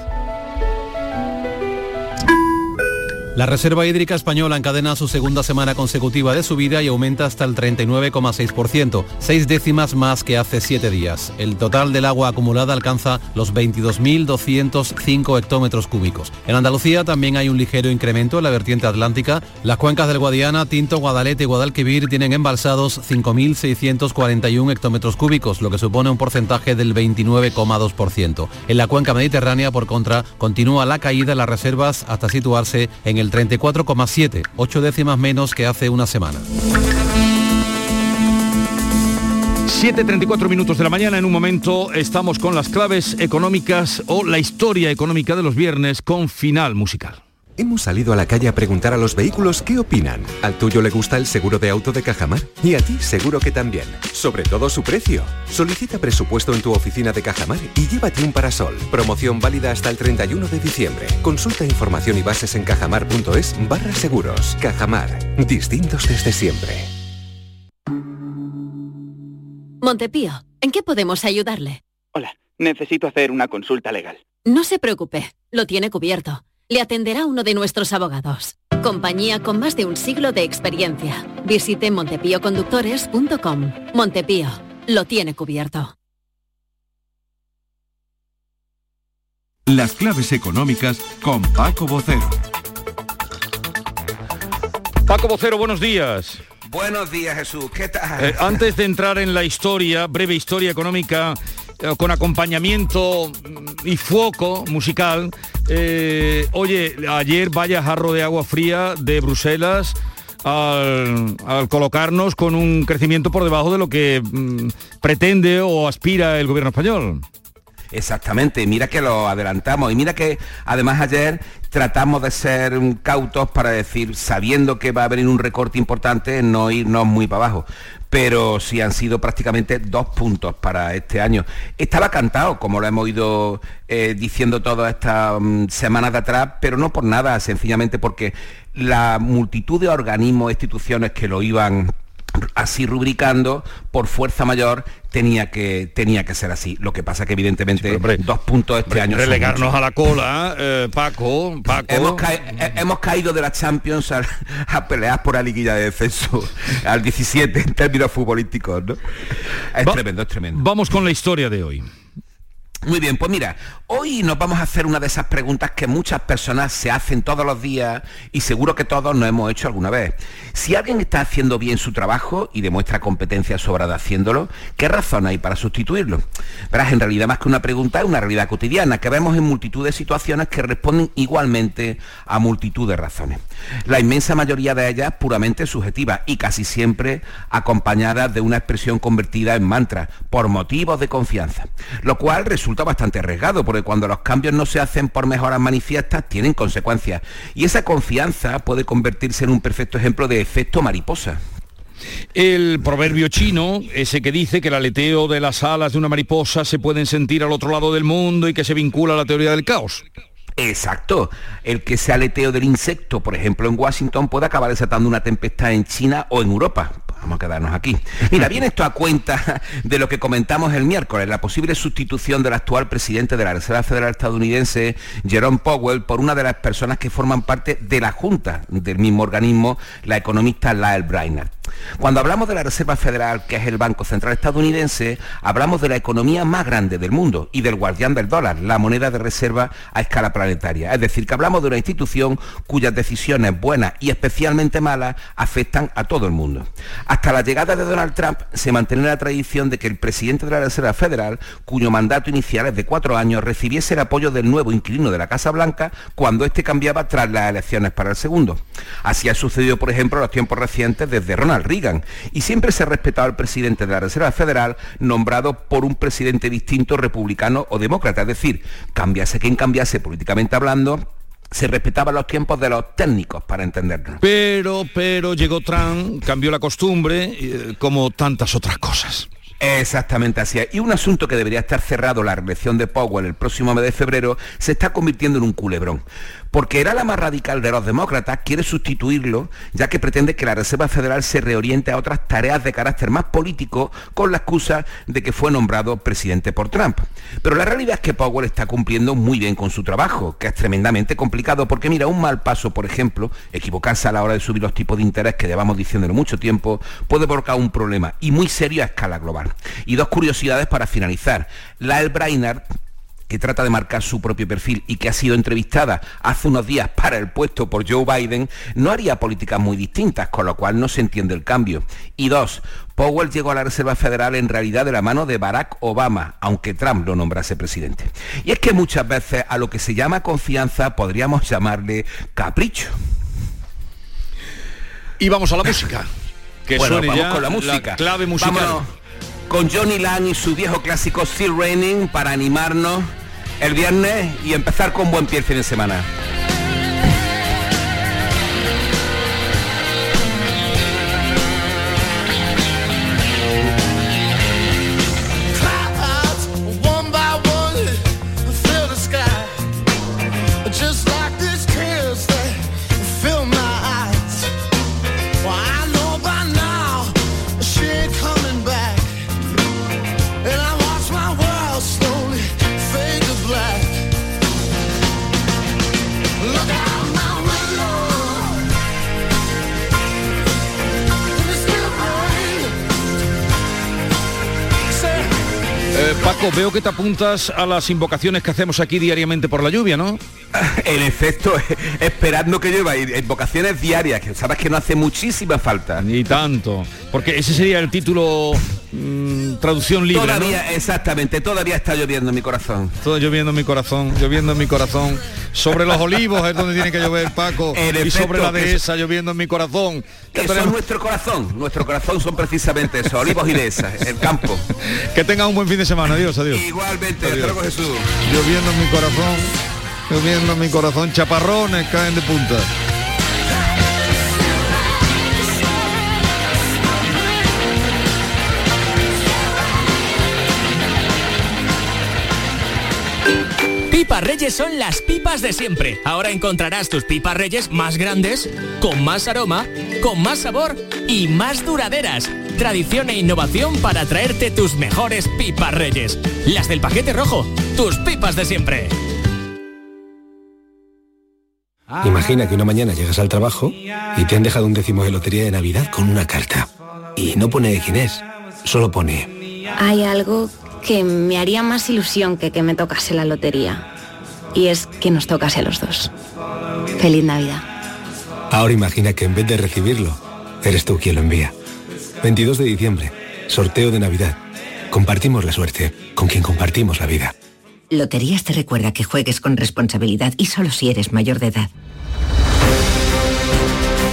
La Reserva Hídrica Española encadena su segunda semana consecutiva de subida y aumenta hasta el 39,6%, seis décimas más que hace siete días. El total del agua acumulada alcanza los 22.205 hectómetros cúbicos. En Andalucía también hay un ligero incremento en la vertiente atlántica. Las cuencas del Guadiana, Tinto, Guadalete y Guadalquivir tienen embalsados 5.641 hectómetros cúbicos, lo que supone un porcentaje del 29,2%. En la cuenca mediterránea, por contra, continúa la caída de las reservas hasta situarse en el el 34,7, ocho décimas menos que hace una semana. 7.34 minutos de la mañana, en un momento estamos con las claves económicas o la historia económica de los viernes con final musical. Hemos salido a la calle a preguntar a los vehículos qué opinan. ¿Al tuyo le gusta el seguro de auto de Cajamar? Y a ti seguro que también. Sobre todo su precio. Solicita presupuesto en tu oficina de Cajamar y llévate un parasol. Promoción válida hasta el 31 de diciembre. Consulta información y bases en cajamar.es barra seguros. Cajamar. Distintos desde siempre. Montepío, ¿en qué podemos ayudarle? Hola, necesito hacer una consulta legal. No se preocupe, lo tiene cubierto le atenderá uno de nuestros abogados. Compañía con más de un siglo de experiencia. Visite montepíoconductores.com. Montepío, lo tiene cubierto. Las claves económicas con Paco Bocero. Paco Bocero, buenos días. Buenos días, Jesús. ¿Qué tal? Eh, antes de entrar en la historia, breve historia económica, con acompañamiento y foco musical, eh, oye, ayer vaya jarro de agua fría de Bruselas al, colocarnos con un crecimiento por debajo de lo que mm, pretende o aspira el gobierno español. Exactamente, mira que lo adelantamos y mira que además ayer tratamos de ser cautos para decir, sabiendo que va a venir un recorte importante, no irnos muy para abajo pero sí han sido prácticamente dos puntos para este año. Estaba cantado, como lo hemos ido eh, diciendo todas estas mm, semanas de atrás, pero no por nada, sencillamente porque la multitud de organismos, e instituciones que lo iban así rubricando, por fuerza mayor, tenía que, tenía que ser así. Lo que pasa que evidentemente dos puntos este año. Relegarnos a la cola, eh, Paco, Paco. Eh, hemos, caído de la Champions a, pelear por la liguilla de descenso al 17 en términos futbolísticos, ¿no? Es tremendo, es tremendo. Vamos con la historia de hoy. Muy bien, pues mira, hoy nos vamos a hacer una de esas preguntas que muchas personas se hacen todos los días y seguro que todos nos hemos hecho alguna vez. Si alguien está haciendo bien su trabajo y demuestra competencia sobrada haciéndolo, ¿qué razón hay para sustituirlo? Verás, en realidad más que una pregunta es una realidad cotidiana que vemos en multitud de situaciones que responden igualmente a multitud de razones. La inmensa mayoría de ellas puramente subjetivas y casi siempre acompañadas de una expresión convertida en mantra por motivos de confianza, lo cual resulta bastante arriesgado, porque cuando los cambios no se hacen por mejoras manifiestas, tienen consecuencias. Y esa confianza puede convertirse en un perfecto ejemplo de efecto mariposa. El proverbio chino, ese que dice que el aleteo de las alas de una mariposa se pueden sentir al otro lado del mundo y que se vincula a la teoría del caos. Exacto. El que ese aleteo del insecto, por ejemplo, en Washington, puede acabar desatando una tempestad en China o en Europa. Vamos a quedarnos aquí. Mira, viene esto a cuenta de lo que comentamos el miércoles, la posible sustitución del actual presidente de la Reserva Federal estadounidense, Jerome Powell, por una de las personas que forman parte de la Junta del mismo organismo, la economista Lyle Brainerd. Cuando hablamos de la Reserva Federal, que es el Banco Central estadounidense, hablamos de la economía más grande del mundo y del guardián del dólar, la moneda de reserva a escala planetaria. Es decir, que hablamos de una institución cuyas decisiones buenas y especialmente malas afectan a todo el mundo. Hasta la llegada de Donald Trump se mantiene la tradición de que el presidente de la Reserva Federal, cuyo mandato inicial es de cuatro años, recibiese el apoyo del nuevo inquilino de la Casa Blanca cuando éste cambiaba tras las elecciones para el segundo. Así ha sucedido, por ejemplo, en los tiempos recientes desde Ronald Reagan. Y siempre se ha respetado al presidente de la Reserva Federal nombrado por un presidente distinto, republicano o demócrata. Es decir, cambiase quien cambiase políticamente hablando, se respetaban los tiempos de los técnicos para entenderlo. Pero, pero llegó Trump, cambió la costumbre, eh, como tantas otras cosas. Exactamente así. Y un asunto que debería estar cerrado, la reelección de Powell el próximo mes de febrero, se está convirtiendo en un culebrón porque era la más radical de los demócratas, quiere sustituirlo, ya que pretende que la Reserva Federal se reoriente a otras tareas de carácter más político con la excusa de que fue nombrado presidente por Trump. Pero la realidad es que Powell está cumpliendo muy bien con su trabajo, que es tremendamente complicado, porque mira, un mal paso, por ejemplo, equivocarse a la hora de subir los tipos de interés que llevamos diciéndolo mucho tiempo, puede provocar un problema, y muy serio a escala global. Y dos curiosidades para finalizar. La El Brainerd, que trata de marcar su propio perfil y que ha sido entrevistada hace unos días para el puesto por Joe Biden, no haría políticas muy distintas, con lo cual no se entiende el cambio. Y dos, Powell llegó a la Reserva Federal en realidad de la mano de Barack Obama, aunque Trump lo nombrase presidente. Y es que muchas veces a lo que se llama confianza podríamos llamarle capricho. Y vamos a la música. Que bueno, vamos con la música. clave musical con Johnny Lang y su viejo clásico Still Raining para animarnos el viernes y empezar con buen pie el fin de semana. Paco, veo que te apuntas a las invocaciones que hacemos aquí diariamente por la lluvia, ¿no? En efecto, esperando que llueva, invocaciones diarias, que sabes que no hace muchísima falta. Ni tanto, porque ese sería el título mm, traducción libre. Todavía, exactamente, todavía está lloviendo en mi corazón. Todo lloviendo en mi corazón, lloviendo en mi corazón. Sobre los olivos es donde tiene que llover Paco. y sobre la dehesa lloviendo en mi corazón. Que son nuestro corazón, nuestro corazón son precisamente eso, olivos y dehesas, el campo. que tenga un buen fin de semana, adiós, adiós. Igualmente, adiós. Jesús. Lloviendo en mi corazón, lloviendo en mi corazón, chaparrones caen de punta. Pipas Reyes son las pipas de siempre. Ahora encontrarás tus pipas Reyes más grandes, con más aroma, con más sabor y más duraderas. Tradición e innovación para traerte tus mejores pipas Reyes. Las del paquete rojo, tus pipas de siempre. Imagina que una mañana llegas al trabajo y te han dejado un décimo de lotería de Navidad con una carta. Y no pone quién es, solo pone... Hay algo que me haría más ilusión que que me tocase la lotería y es que nos tocase a los dos. Feliz Navidad. Ahora imagina que en vez de recibirlo, eres tú quien lo envía. 22 de diciembre, sorteo de Navidad. Compartimos la suerte con quien compartimos la vida. Loterías te recuerda que juegues con responsabilidad y solo si eres mayor de edad.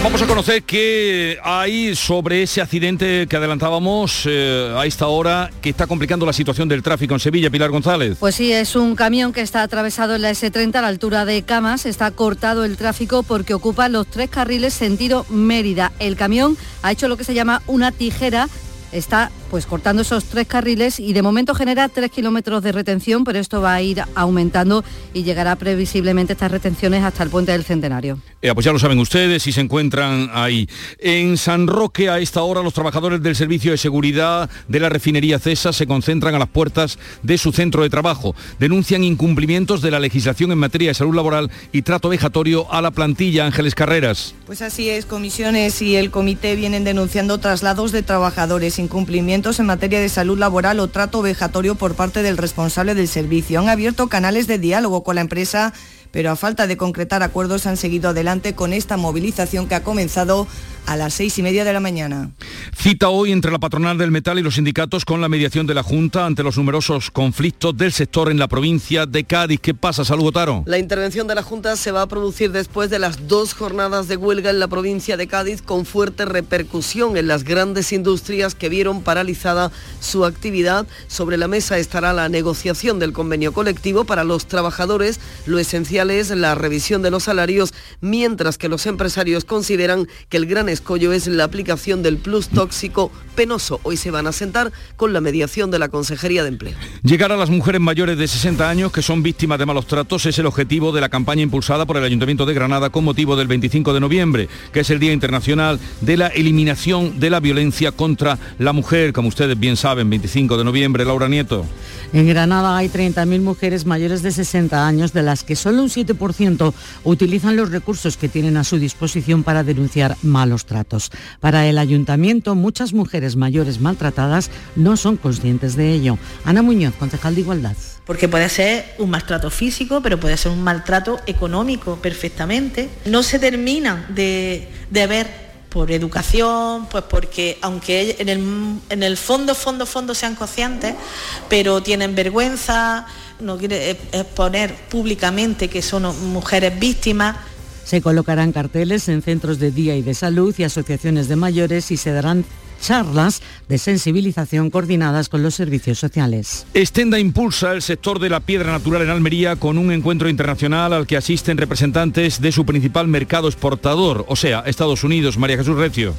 Vamos a conocer qué hay sobre ese accidente que adelantábamos eh, a esta hora que está complicando la situación del tráfico en Sevilla, Pilar González. Pues sí, es un camión que está atravesado en la S30 a la altura de Camas. Está cortado el tráfico porque ocupa los tres carriles sentido Mérida. El camión ha hecho lo que se llama una tijera está pues cortando esos tres carriles y de momento genera tres kilómetros de retención, pero esto va a ir aumentando y llegará previsiblemente estas retenciones hasta el puente del Centenario. Eh, pues ya lo saben ustedes si se encuentran ahí. En San Roque a esta hora los trabajadores del Servicio de Seguridad de la refinería CESA se concentran a las puertas de su centro de trabajo. Denuncian incumplimientos de la legislación en materia de salud laboral y trato vejatorio a la plantilla Ángeles Carreras. Pues así es, comisiones y el comité vienen denunciando traslados de trabajadores, incumplimientos en materia de salud laboral o trato vejatorio por parte del responsable del servicio. Han abierto canales de diálogo con la empresa pero a falta de concretar acuerdos han seguido adelante con esta movilización que ha comenzado a las seis y media de la mañana. Cita hoy entre la patronal del metal y los sindicatos con la mediación de la Junta ante los numerosos conflictos del sector en la provincia de Cádiz. ¿Qué pasa? Salud, Taro. La intervención de la Junta se va a producir después de las dos jornadas de huelga en la provincia de Cádiz con fuerte repercusión en las grandes industrias que vieron paralizada su actividad. Sobre la mesa estará la negociación del convenio colectivo para los trabajadores. Lo esencial es la revisión de los salarios, mientras que los empresarios consideran que el gran escollo es la aplicación del plus tóxico penoso. Hoy se van a sentar con la mediación de la Consejería de Empleo. Llegar a las mujeres mayores de 60 años que son víctimas de malos tratos es el objetivo de la campaña impulsada por el Ayuntamiento de Granada con motivo del 25 de noviembre, que es el Día Internacional de la Eliminación de la Violencia contra la Mujer, como ustedes bien saben, 25 de noviembre. Laura Nieto. En Granada hay 30.000 mujeres mayores de 60 años, de las que solo un 7% utilizan los recursos que tienen a su disposición para denunciar malos tratos. Para el ayuntamiento, muchas mujeres mayores maltratadas no son conscientes de ello. Ana Muñoz, concejal de Igualdad. Porque puede ser un maltrato físico, pero puede ser un maltrato económico perfectamente. No se termina de, de ver por educación, pues porque aunque en el, en el fondo, fondo, fondo sean conscientes, pero tienen vergüenza, no quiere exponer públicamente que son mujeres víctimas. Se colocarán carteles en centros de día y de salud y asociaciones de mayores y se darán charlas de sensibilización coordinadas con los servicios sociales. Estenda impulsa el sector de la piedra natural en Almería con un encuentro internacional al que asisten representantes de su principal mercado exportador, o sea, Estados Unidos. María Jesús Recio.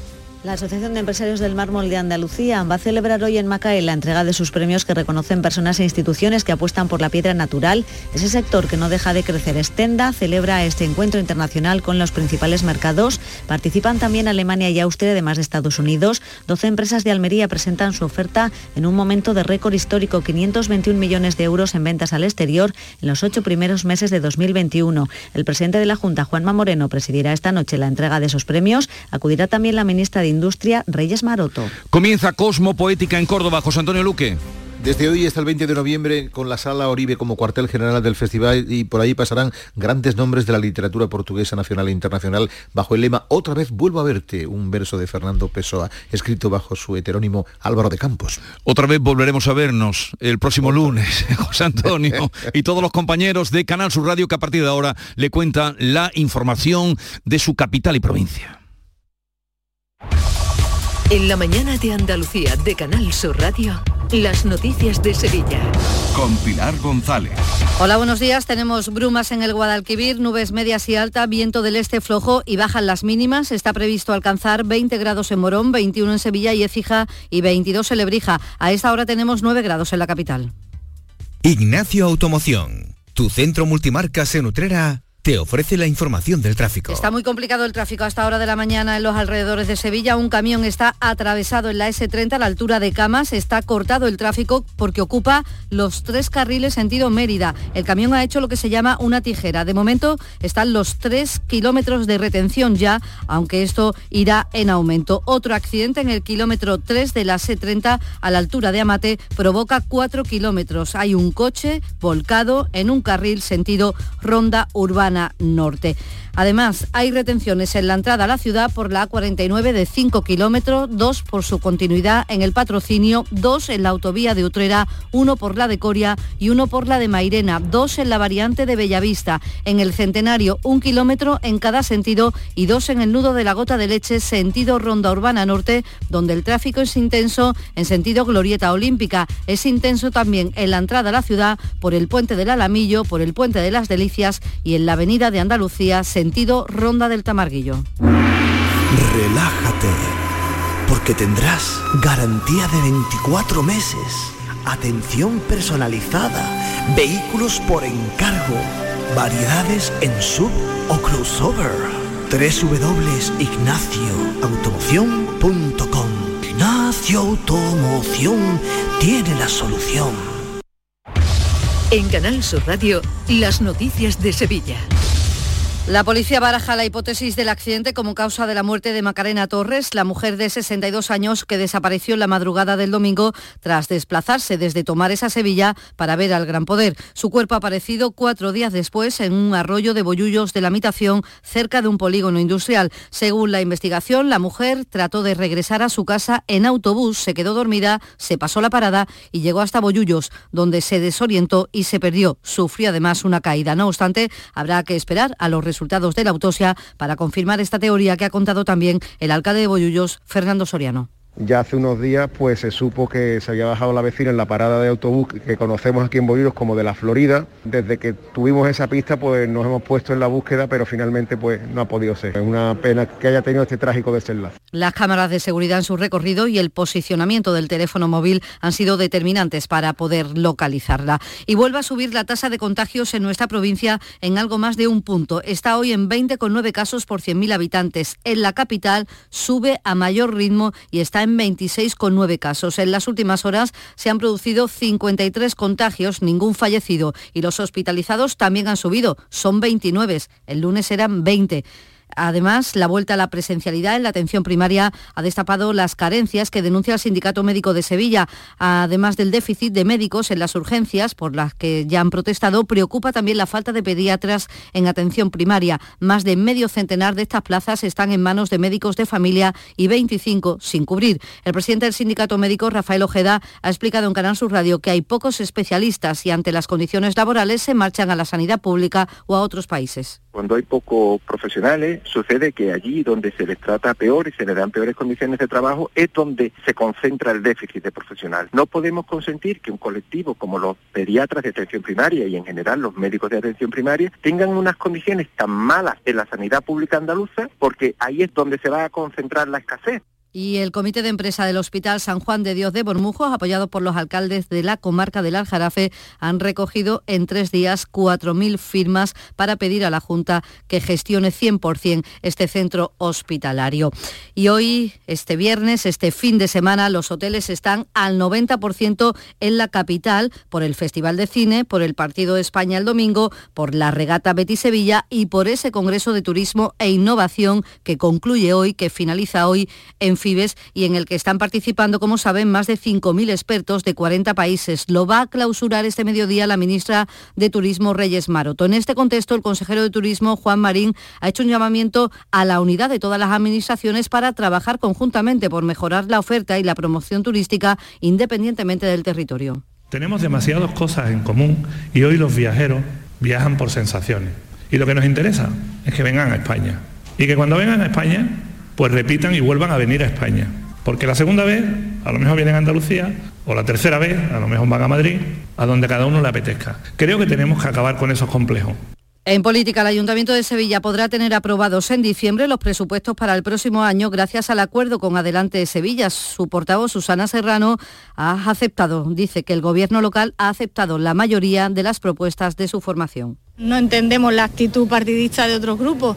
La Asociación de Empresarios del Mármol de Andalucía va a celebrar hoy en Macael la entrega de sus premios que reconocen personas e instituciones que apuestan por la piedra natural, ese sector que no deja de crecer. Estenda celebra este encuentro internacional con los principales mercados. Participan también Alemania y Austria, además de Estados Unidos. 12 empresas de Almería presentan su oferta en un momento de récord histórico, 521 millones de euros en ventas al exterior en los ocho primeros meses de 2021. El presidente de la Junta, Juanma Moreno, presidirá esta noche la entrega de esos premios. Acudirá también la ministra de Industria, Reyes Maroto. Comienza Cosmo Poética en Córdoba, José Antonio Luque. Desde hoy hasta el 20 de noviembre, con la Sala Oribe como cuartel general del festival y por ahí pasarán grandes nombres de la literatura portuguesa nacional e internacional bajo el lema Otra vez vuelvo a verte, un verso de Fernando Pessoa, escrito bajo su heterónimo Álvaro de Campos. Otra vez volveremos a vernos el próximo lunes, José Antonio y todos los compañeros de Canal Sur Radio que a partir de ahora le cuentan la información de su capital y provincia. En la mañana de Andalucía de Canal Sur Radio. Las noticias de Sevilla. Con Pilar González. Hola, buenos días. Tenemos brumas en el Guadalquivir, nubes medias y alta, viento del este flojo y bajan las mínimas. Está previsto alcanzar 20 grados en Morón, 21 en Sevilla y Écija y 22 en Lebrija. A esta hora tenemos 9 grados en la capital. Ignacio Automoción, tu centro multimarcas en Utrera te ofrece la información del tráfico. Está muy complicado el tráfico a esta hora de la mañana en los alrededores de Sevilla. Un camión está atravesado en la S30 a la altura de Camas. Está cortado el tráfico porque ocupa los tres carriles sentido Mérida. El camión ha hecho lo que se llama una tijera. De momento están los tres kilómetros de retención ya, aunque esto irá en aumento. Otro accidente en el kilómetro 3 de la S30 a la altura de Amate provoca cuatro kilómetros. Hay un coche volcado en un carril sentido Ronda Urbana Norte. Además, hay retenciones en la entrada a la ciudad por la A49 de 5 kilómetros, dos por su continuidad en el patrocinio, dos en la autovía de Utrera, uno por la de Coria y uno por la de Mairena, dos en la variante de Bellavista. En el Centenario, un kilómetro en cada sentido y dos en el nudo de la Gota de Leche, sentido Ronda Urbana Norte, donde el tráfico es intenso en sentido Glorieta Olímpica. Es intenso también en la entrada a la ciudad por el puente del Alamillo, por el puente de las Delicias y en la avenida de Andalucía, Ronda del Tamarguillo. Relájate, porque tendrás garantía de 24 meses, atención personalizada, vehículos por encargo, variedades en sub o crossover. www.ignacioautomoción.com Ignacio Automoción tiene la solución. En Canal Sur Radio, las noticias de Sevilla. La policía baraja la hipótesis del accidente como causa de la muerte de Macarena Torres, la mujer de 62 años que desapareció en la madrugada del domingo tras desplazarse desde Tomares a Sevilla para ver al Gran Poder. Su cuerpo ha aparecido cuatro días después en un arroyo de bollullos de la habitación cerca de un polígono industrial. Según la investigación, la mujer trató de regresar a su casa en autobús, se quedó dormida, se pasó la parada y llegó hasta Bollullos, donde se desorientó y se perdió. Sufrió además una caída. No obstante, habrá que esperar a los resultados de la autopsia para confirmar esta teoría que ha contado también el alcalde de Bollullos, Fernando Soriano. Ya hace unos días pues se supo que se había bajado la vecina en la parada de autobús que conocemos aquí en Bolívar como de la Florida. Desde que tuvimos esa pista pues nos hemos puesto en la búsqueda pero finalmente pues no ha podido ser. Es una pena que haya tenido este trágico desenlace. Las cámaras de seguridad en su recorrido y el posicionamiento del teléfono móvil han sido determinantes para poder localizarla. Y vuelve a subir la tasa de contagios en nuestra provincia en algo más de un punto. Está hoy en 20,9 casos por 100.000 habitantes. En la capital sube a mayor ritmo y está en 26,9 casos. En las últimas horas se han producido 53 contagios, ningún fallecido y los hospitalizados también han subido, son 29. El lunes eran 20. Además, la vuelta a la presencialidad en la atención primaria ha destapado las carencias que denuncia el Sindicato Médico de Sevilla. Además del déficit de médicos en las urgencias, por las que ya han protestado, preocupa también la falta de pediatras en atención primaria. Más de medio centenar de estas plazas están en manos de médicos de familia y 25 sin cubrir. El presidente del Sindicato Médico, Rafael Ojeda, ha explicado en Canal Sur Radio que hay pocos especialistas y ante las condiciones laborales se marchan a la sanidad pública o a otros países. Cuando hay pocos profesionales, sucede que allí donde se les trata peor y se les dan peores condiciones de trabajo es donde se concentra el déficit de profesional. No podemos consentir que un colectivo como los pediatras de atención primaria y en general los médicos de atención primaria tengan unas condiciones tan malas en la sanidad pública andaluza porque ahí es donde se va a concentrar la escasez. Y el Comité de Empresa del Hospital San Juan de Dios de Bormujos, apoyado por los alcaldes de la comarca del Aljarafe, han recogido en tres días 4.000 firmas para pedir a la Junta que gestione 100% este centro hospitalario. Y hoy, este viernes, este fin de semana, los hoteles están al 90% en la capital por el Festival de Cine, por el Partido de España el domingo, por la regata Betis Sevilla y por ese Congreso de Turismo e Innovación que concluye hoy, que finaliza hoy en Y en el que están participando, como saben, más de 5.000 expertos de 40 países. Lo va a clausurar este mediodía la ministra de Turismo Reyes Maroto. En este contexto, el consejero de Turismo, Juan Marín, ha hecho un llamamiento a la unidad de todas las administraciones para trabajar conjuntamente por mejorar la oferta y la promoción turística independientemente del territorio. Tenemos demasiadas cosas en común y hoy los viajeros viajan por sensaciones. Y lo que nos interesa es que vengan a España. Y que cuando vengan a España, pues repitan y vuelvan a venir a España. Porque la segunda vez, a lo mejor vienen a Andalucía, o la tercera vez, a lo mejor van a Madrid, a donde cada uno le apetezca. Creo que tenemos que acabar con esos complejos. En política, el Ayuntamiento de Sevilla podrá tener aprobados en diciembre los presupuestos para el próximo año gracias al acuerdo con Adelante Sevilla. Su portavoz, Susana Serrano, ha aceptado, dice que el Gobierno local ha aceptado la mayoría de las propuestas de su formación. No entendemos la actitud partidista de otros grupos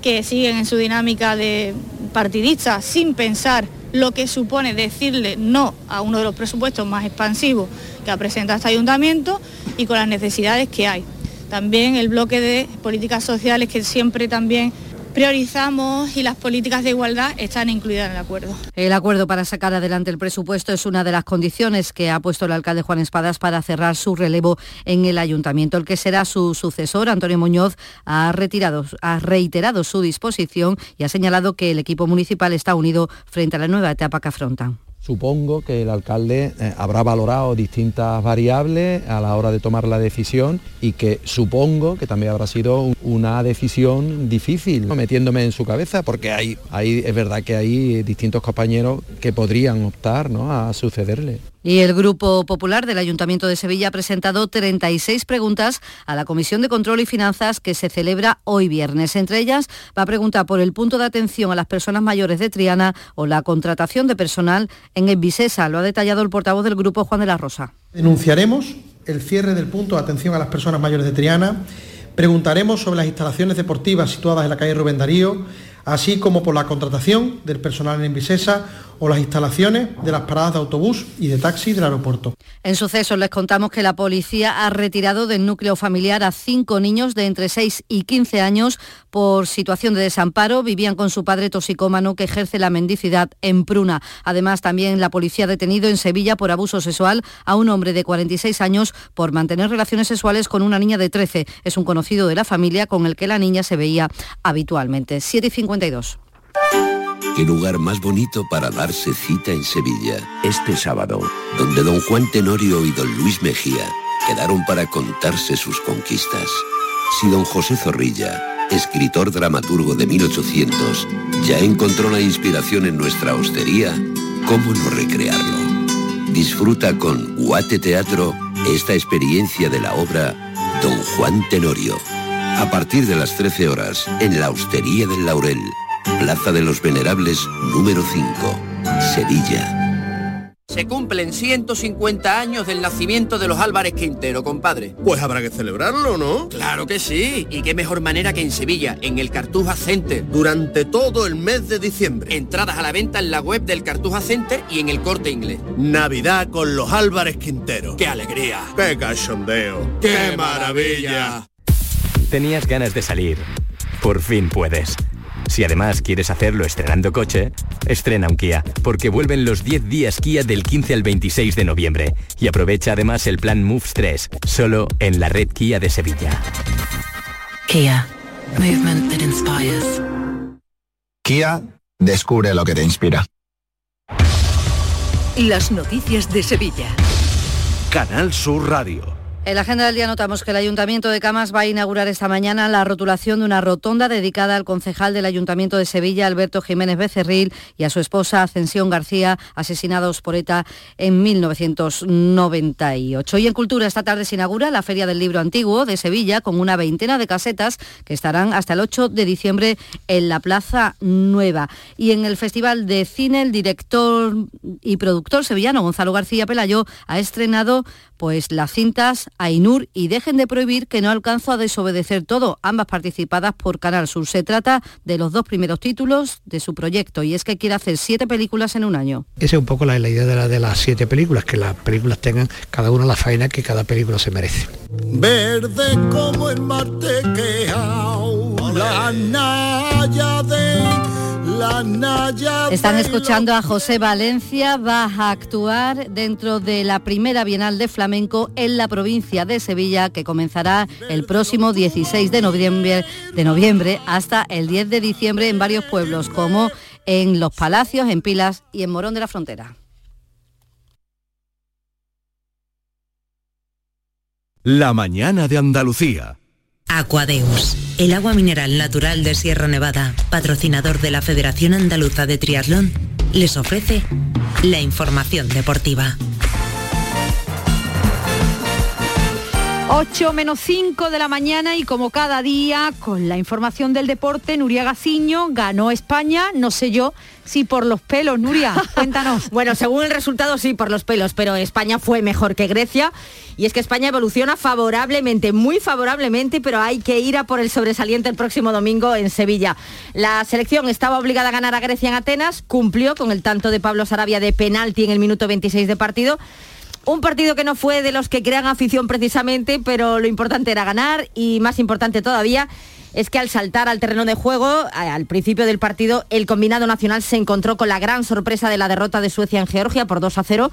que siguen en su dinámica de partidista sin pensar lo que supone decirle no a uno de los presupuestos más expansivos que ha presentado este ayuntamiento y con las necesidades que hay. También el bloque de políticas sociales que siempre también priorizamos y las políticas de igualdad están incluidas en el acuerdo. El acuerdo para sacar adelante el presupuesto es una de las condiciones que ha puesto el alcalde Juan Espadas para cerrar su relevo en el ayuntamiento. El que será su sucesor, Antonio Muñoz, ha, retirado, ha reiterado su disposición y ha señalado que el equipo municipal está unido frente a la nueva etapa que afrontan. Supongo que el alcalde eh, habrá valorado distintas variables a la hora de tomar la decisión y que supongo que también habrá sido una decisión difícil, metiéndome en su cabeza, porque hay, hay, es verdad que hay distintos compañeros que podrían optar a sucederle. Y el Grupo Popular del Ayuntamiento de Sevilla ha presentado 36 preguntas a la Comisión de Control y Finanzas que se celebra hoy viernes. Entre ellas va a preguntar por el punto de atención a las personas mayores de Triana o la contratación de personal en Envisesa. Lo ha detallado el portavoz del Grupo Juan de la Rosa. Denunciaremos el cierre del punto de atención a las personas mayores de Triana. Preguntaremos sobre las instalaciones deportivas situadas en la calle Rubén Darío, así como por la contratación del personal en Envisesa o las instalaciones de las paradas de autobús y de taxi del aeropuerto. En sucesos les contamos que la policía ha retirado del núcleo familiar a cinco niños de entre 6 y 15 años por situación de desamparo. Vivían con su padre toxicómano que ejerce la mendicidad en Pruna. Además, también la policía ha detenido en Sevilla por abuso sexual a un hombre de 46 años por mantener relaciones sexuales con una niña de 13. Es un conocido de la familia con el que la niña se veía habitualmente. 7 y 52. Qué lugar más bonito para darse cita en Sevilla. Este sábado, donde don Juan Tenorio y don Luis Mejía quedaron para contarse sus conquistas. Si don José Zorrilla, escritor dramaturgo de 1800, ya encontró la inspiración en nuestra hostería, ¿cómo no recrearlo? Disfruta con Guate Teatro esta experiencia de la obra Don Juan Tenorio. A partir de las 13 horas, en la Hostería del Laurel, Plaza de los Venerables, número 5, Sevilla. Se cumplen 150 años del nacimiento de los Álvarez Quintero, compadre. Pues habrá que celebrarlo, ¿no? Claro que sí. Y qué mejor manera que en Sevilla, en el Cartuja Center. Durante todo el mes de diciembre. Entradas a la venta en la web del Cartuja Center y en el Corte Inglés. Navidad con los Álvarez Quintero. ¡Qué alegría! ¡Qué cachondeo! ¡Qué maravilla! Tenías ganas de salir. Por fin puedes. Si además quieres hacerlo estrenando coche, estrena un Kia, porque vuelven los 10 días Kia del 15 al 26 de noviembre. Y aprovecha además el plan Moves 3, solo en la red Kia de Sevilla. Kia. Movement that inspires. Kia, descubre lo que te inspira. Las noticias de Sevilla. Canal Sur Radio. En la agenda del día notamos que el Ayuntamiento de Camas va a inaugurar esta mañana la rotulación de una rotonda dedicada al concejal del Ayuntamiento de Sevilla, Alberto Jiménez Becerril, y a su esposa Ascensión García, asesinados por ETA en 1998. Y en Cultura esta tarde se inaugura la Feria del Libro Antiguo de Sevilla con una veintena de casetas que estarán hasta el 8 de diciembre en la Plaza Nueva. Y en el Festival de Cine el director y productor sevillano Gonzalo García Pelayo ha estrenado pues las cintas Ainur y Dejen de prohibir que no alcanzo a desobedecer todo, ambas participadas por Canal Sur. Se trata de los dos primeros títulos de su proyecto y es que quiere hacer siete películas en un año. Esa es un poco la, idea de, la, de las siete películas, que las películas tengan cada una la faena que cada película se merece. Verde como el la naya de Están escuchando a José Valencia, va a actuar dentro de la primera Bienal de Flamenco en la provincia de Sevilla que comenzará el próximo 16 de noviembre, de noviembre hasta el 10 de diciembre en varios pueblos como en Los Palacios, en Pilas y en Morón de la Frontera. La mañana de Andalucía. Aquadeus, el agua mineral natural de Sierra Nevada, patrocinador de la Federación Andaluza de Triatlón, les ofrece la información deportiva. 8 menos 5 de la mañana y como cada día, con la información del deporte, Nuria Gaciño ganó España, no sé yo si por los pelos, Nuria, cuéntanos. bueno, según el resultado sí por los pelos, pero España fue mejor que Grecia y es que España evoluciona favorablemente, muy favorablemente, pero hay que ir a por el sobresaliente el próximo domingo en Sevilla. La selección estaba obligada a ganar a Grecia en Atenas, cumplió con el tanto de Pablo Sarabia de penalti en el minuto 26 de partido un partido que no fue de los que crean afición precisamente, pero lo importante era ganar y más importante todavía es que al saltar al terreno de juego, al principio del partido, el combinado nacional se encontró con la gran sorpresa de la derrota de Suecia en Georgia por 2 a 0.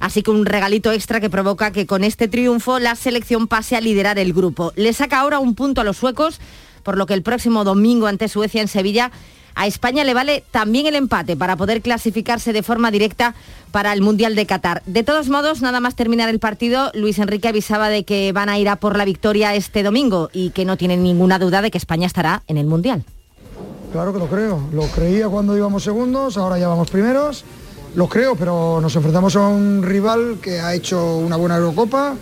Así que un regalito extra que provoca que con este triunfo la selección pase a liderar el grupo. Le saca ahora un punto a los suecos, por lo que el próximo domingo ante Suecia en Sevilla a España le vale también el empate para poder clasificarse de forma directa para el Mundial de Qatar. De todos modos, nada más terminar el partido, Luis Enrique avisaba de que van a ir a por la victoria este domingo y que no tienen ninguna duda de que España estará en el Mundial. Claro que lo creo, lo creía cuando íbamos segundos, ahora ya vamos primeros, lo creo, pero nos enfrentamos a un rival que ha hecho una buena Eurocopa,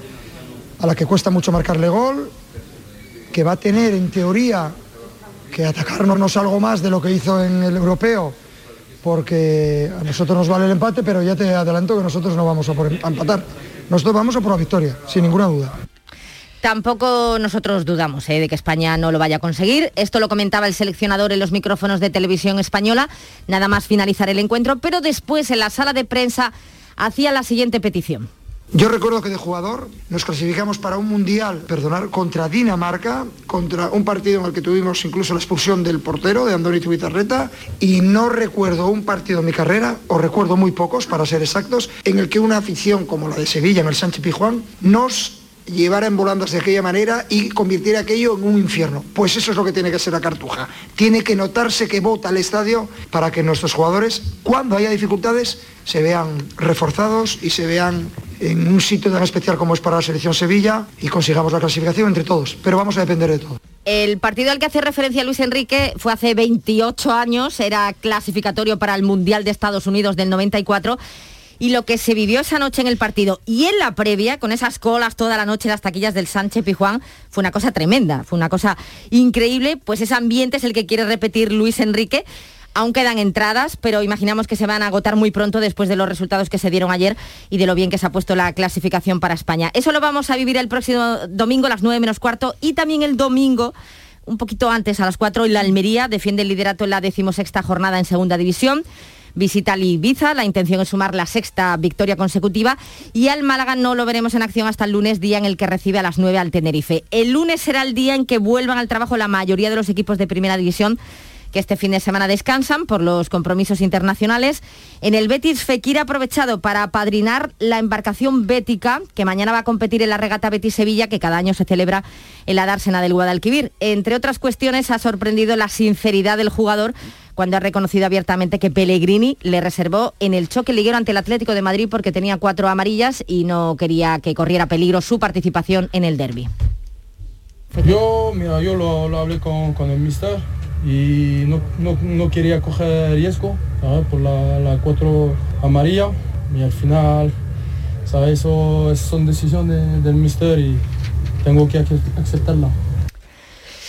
a la que cuesta mucho marcarle gol, que va a tener en teoría que atacarnos no algo más de lo que hizo en el europeo, porque a nosotros nos vale el empate, pero ya te adelanto que nosotros no vamos a, por, empatar. Nosotros vamos a por la victoria, sin ninguna duda. Tampoco nosotros dudamos ¿eh? de que España no lo vaya a conseguir. Esto lo comentaba el seleccionador en los micrófonos de televisión española, nada más finalizar el encuentro, pero después en la sala de prensa hacía la siguiente petición. Yo recuerdo que de jugador nos clasificamos para un mundial, perdonar, contra Dinamarca, contra un partido en el que tuvimos incluso la expulsión del portero, de Andoni Tubizarreta, y no recuerdo un partido en mi carrera, o recuerdo muy pocos para ser exactos, en el que una afición como la de Sevilla en el Sánchez Pijuán nos llevara en volandas de aquella manera y convirtiera aquello en un infierno. Pues eso es lo que tiene que ser la cartuja. Tiene que notarse que vota el estadio para que nuestros jugadores, cuando haya dificultades, se vean reforzados y se vean en un sitio tan especial como es para la selección Sevilla y consigamos la clasificación entre todos. Pero vamos a depender de todo. El partido al que hace referencia Luis Enrique fue hace 28 años, era clasificatorio para el Mundial de Estados Unidos del 94 y lo que se vivió esa noche en el partido y en la previa, con esas colas toda la noche las taquillas del Sánchez Pijuán, fue una cosa tremenda, fue una cosa increíble, pues ese ambiente es el que quiere repetir Luis Enrique. Aún quedan entradas, pero imaginamos que se van a agotar muy pronto después de los resultados que se dieron ayer y de lo bien que se ha puesto la clasificación para España. Eso lo vamos a vivir el próximo domingo a las 9 menos cuarto y también el domingo un poquito antes, a las 4, en la Almería, defiende el liderato en la decimosexta jornada en segunda división visita al Ibiza. La intención es sumar la sexta victoria consecutiva y al Málaga no lo veremos en acción hasta el lunes, día en el que recibe a las 9 al Tenerife. El lunes será el día en que vuelvan al trabajo la mayoría de los equipos de primera división que este fin de semana descansan por los compromisos internacionales. En el Betis, Fekir ha aprovechado para apadrinar la embarcación bética, que mañana va a competir en la regata Betis-Sevilla, que cada año se celebra en la dársena del Guadalquivir. Entre otras cuestiones, ha sorprendido la sinceridad del jugador cuando ha reconocido abiertamente que Pellegrini le reservó en el choque liguero ante el Atlético de Madrid porque tenía cuatro amarillas y no quería que corriera peligro su participación en el derby. Yo, mira, yo lo, hablé con, el mister y no, quería coger riesgo por la, cuatro amarilla y al final, ¿sabes? Eso son decisiones del mister y tengo que aceptarla.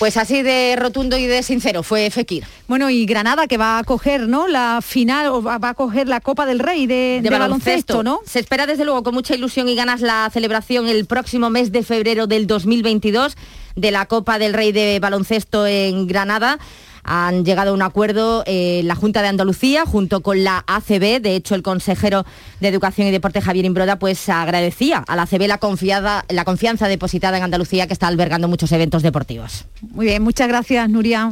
Pues así de rotundo y de sincero fue Fekir. Bueno, y Granada que va a coger, ¿no? La final, o va a coger la Copa del Rey de, baloncesto, ¿no? Se espera desde luego con mucha ilusión y ganas la celebración el próximo mes de febrero del 2022 de la Copa del Rey de baloncesto en Granada han llegado a un acuerdo eh, la Junta de Andalucía junto con la ACB. De hecho, el consejero de Educación y Deporte, Javier Imbroda, pues agradecía a la ACB la, confiada, la confianza depositada en Andalucía que está albergando muchos eventos deportivos. Muy bien, muchas gracias, Nuria.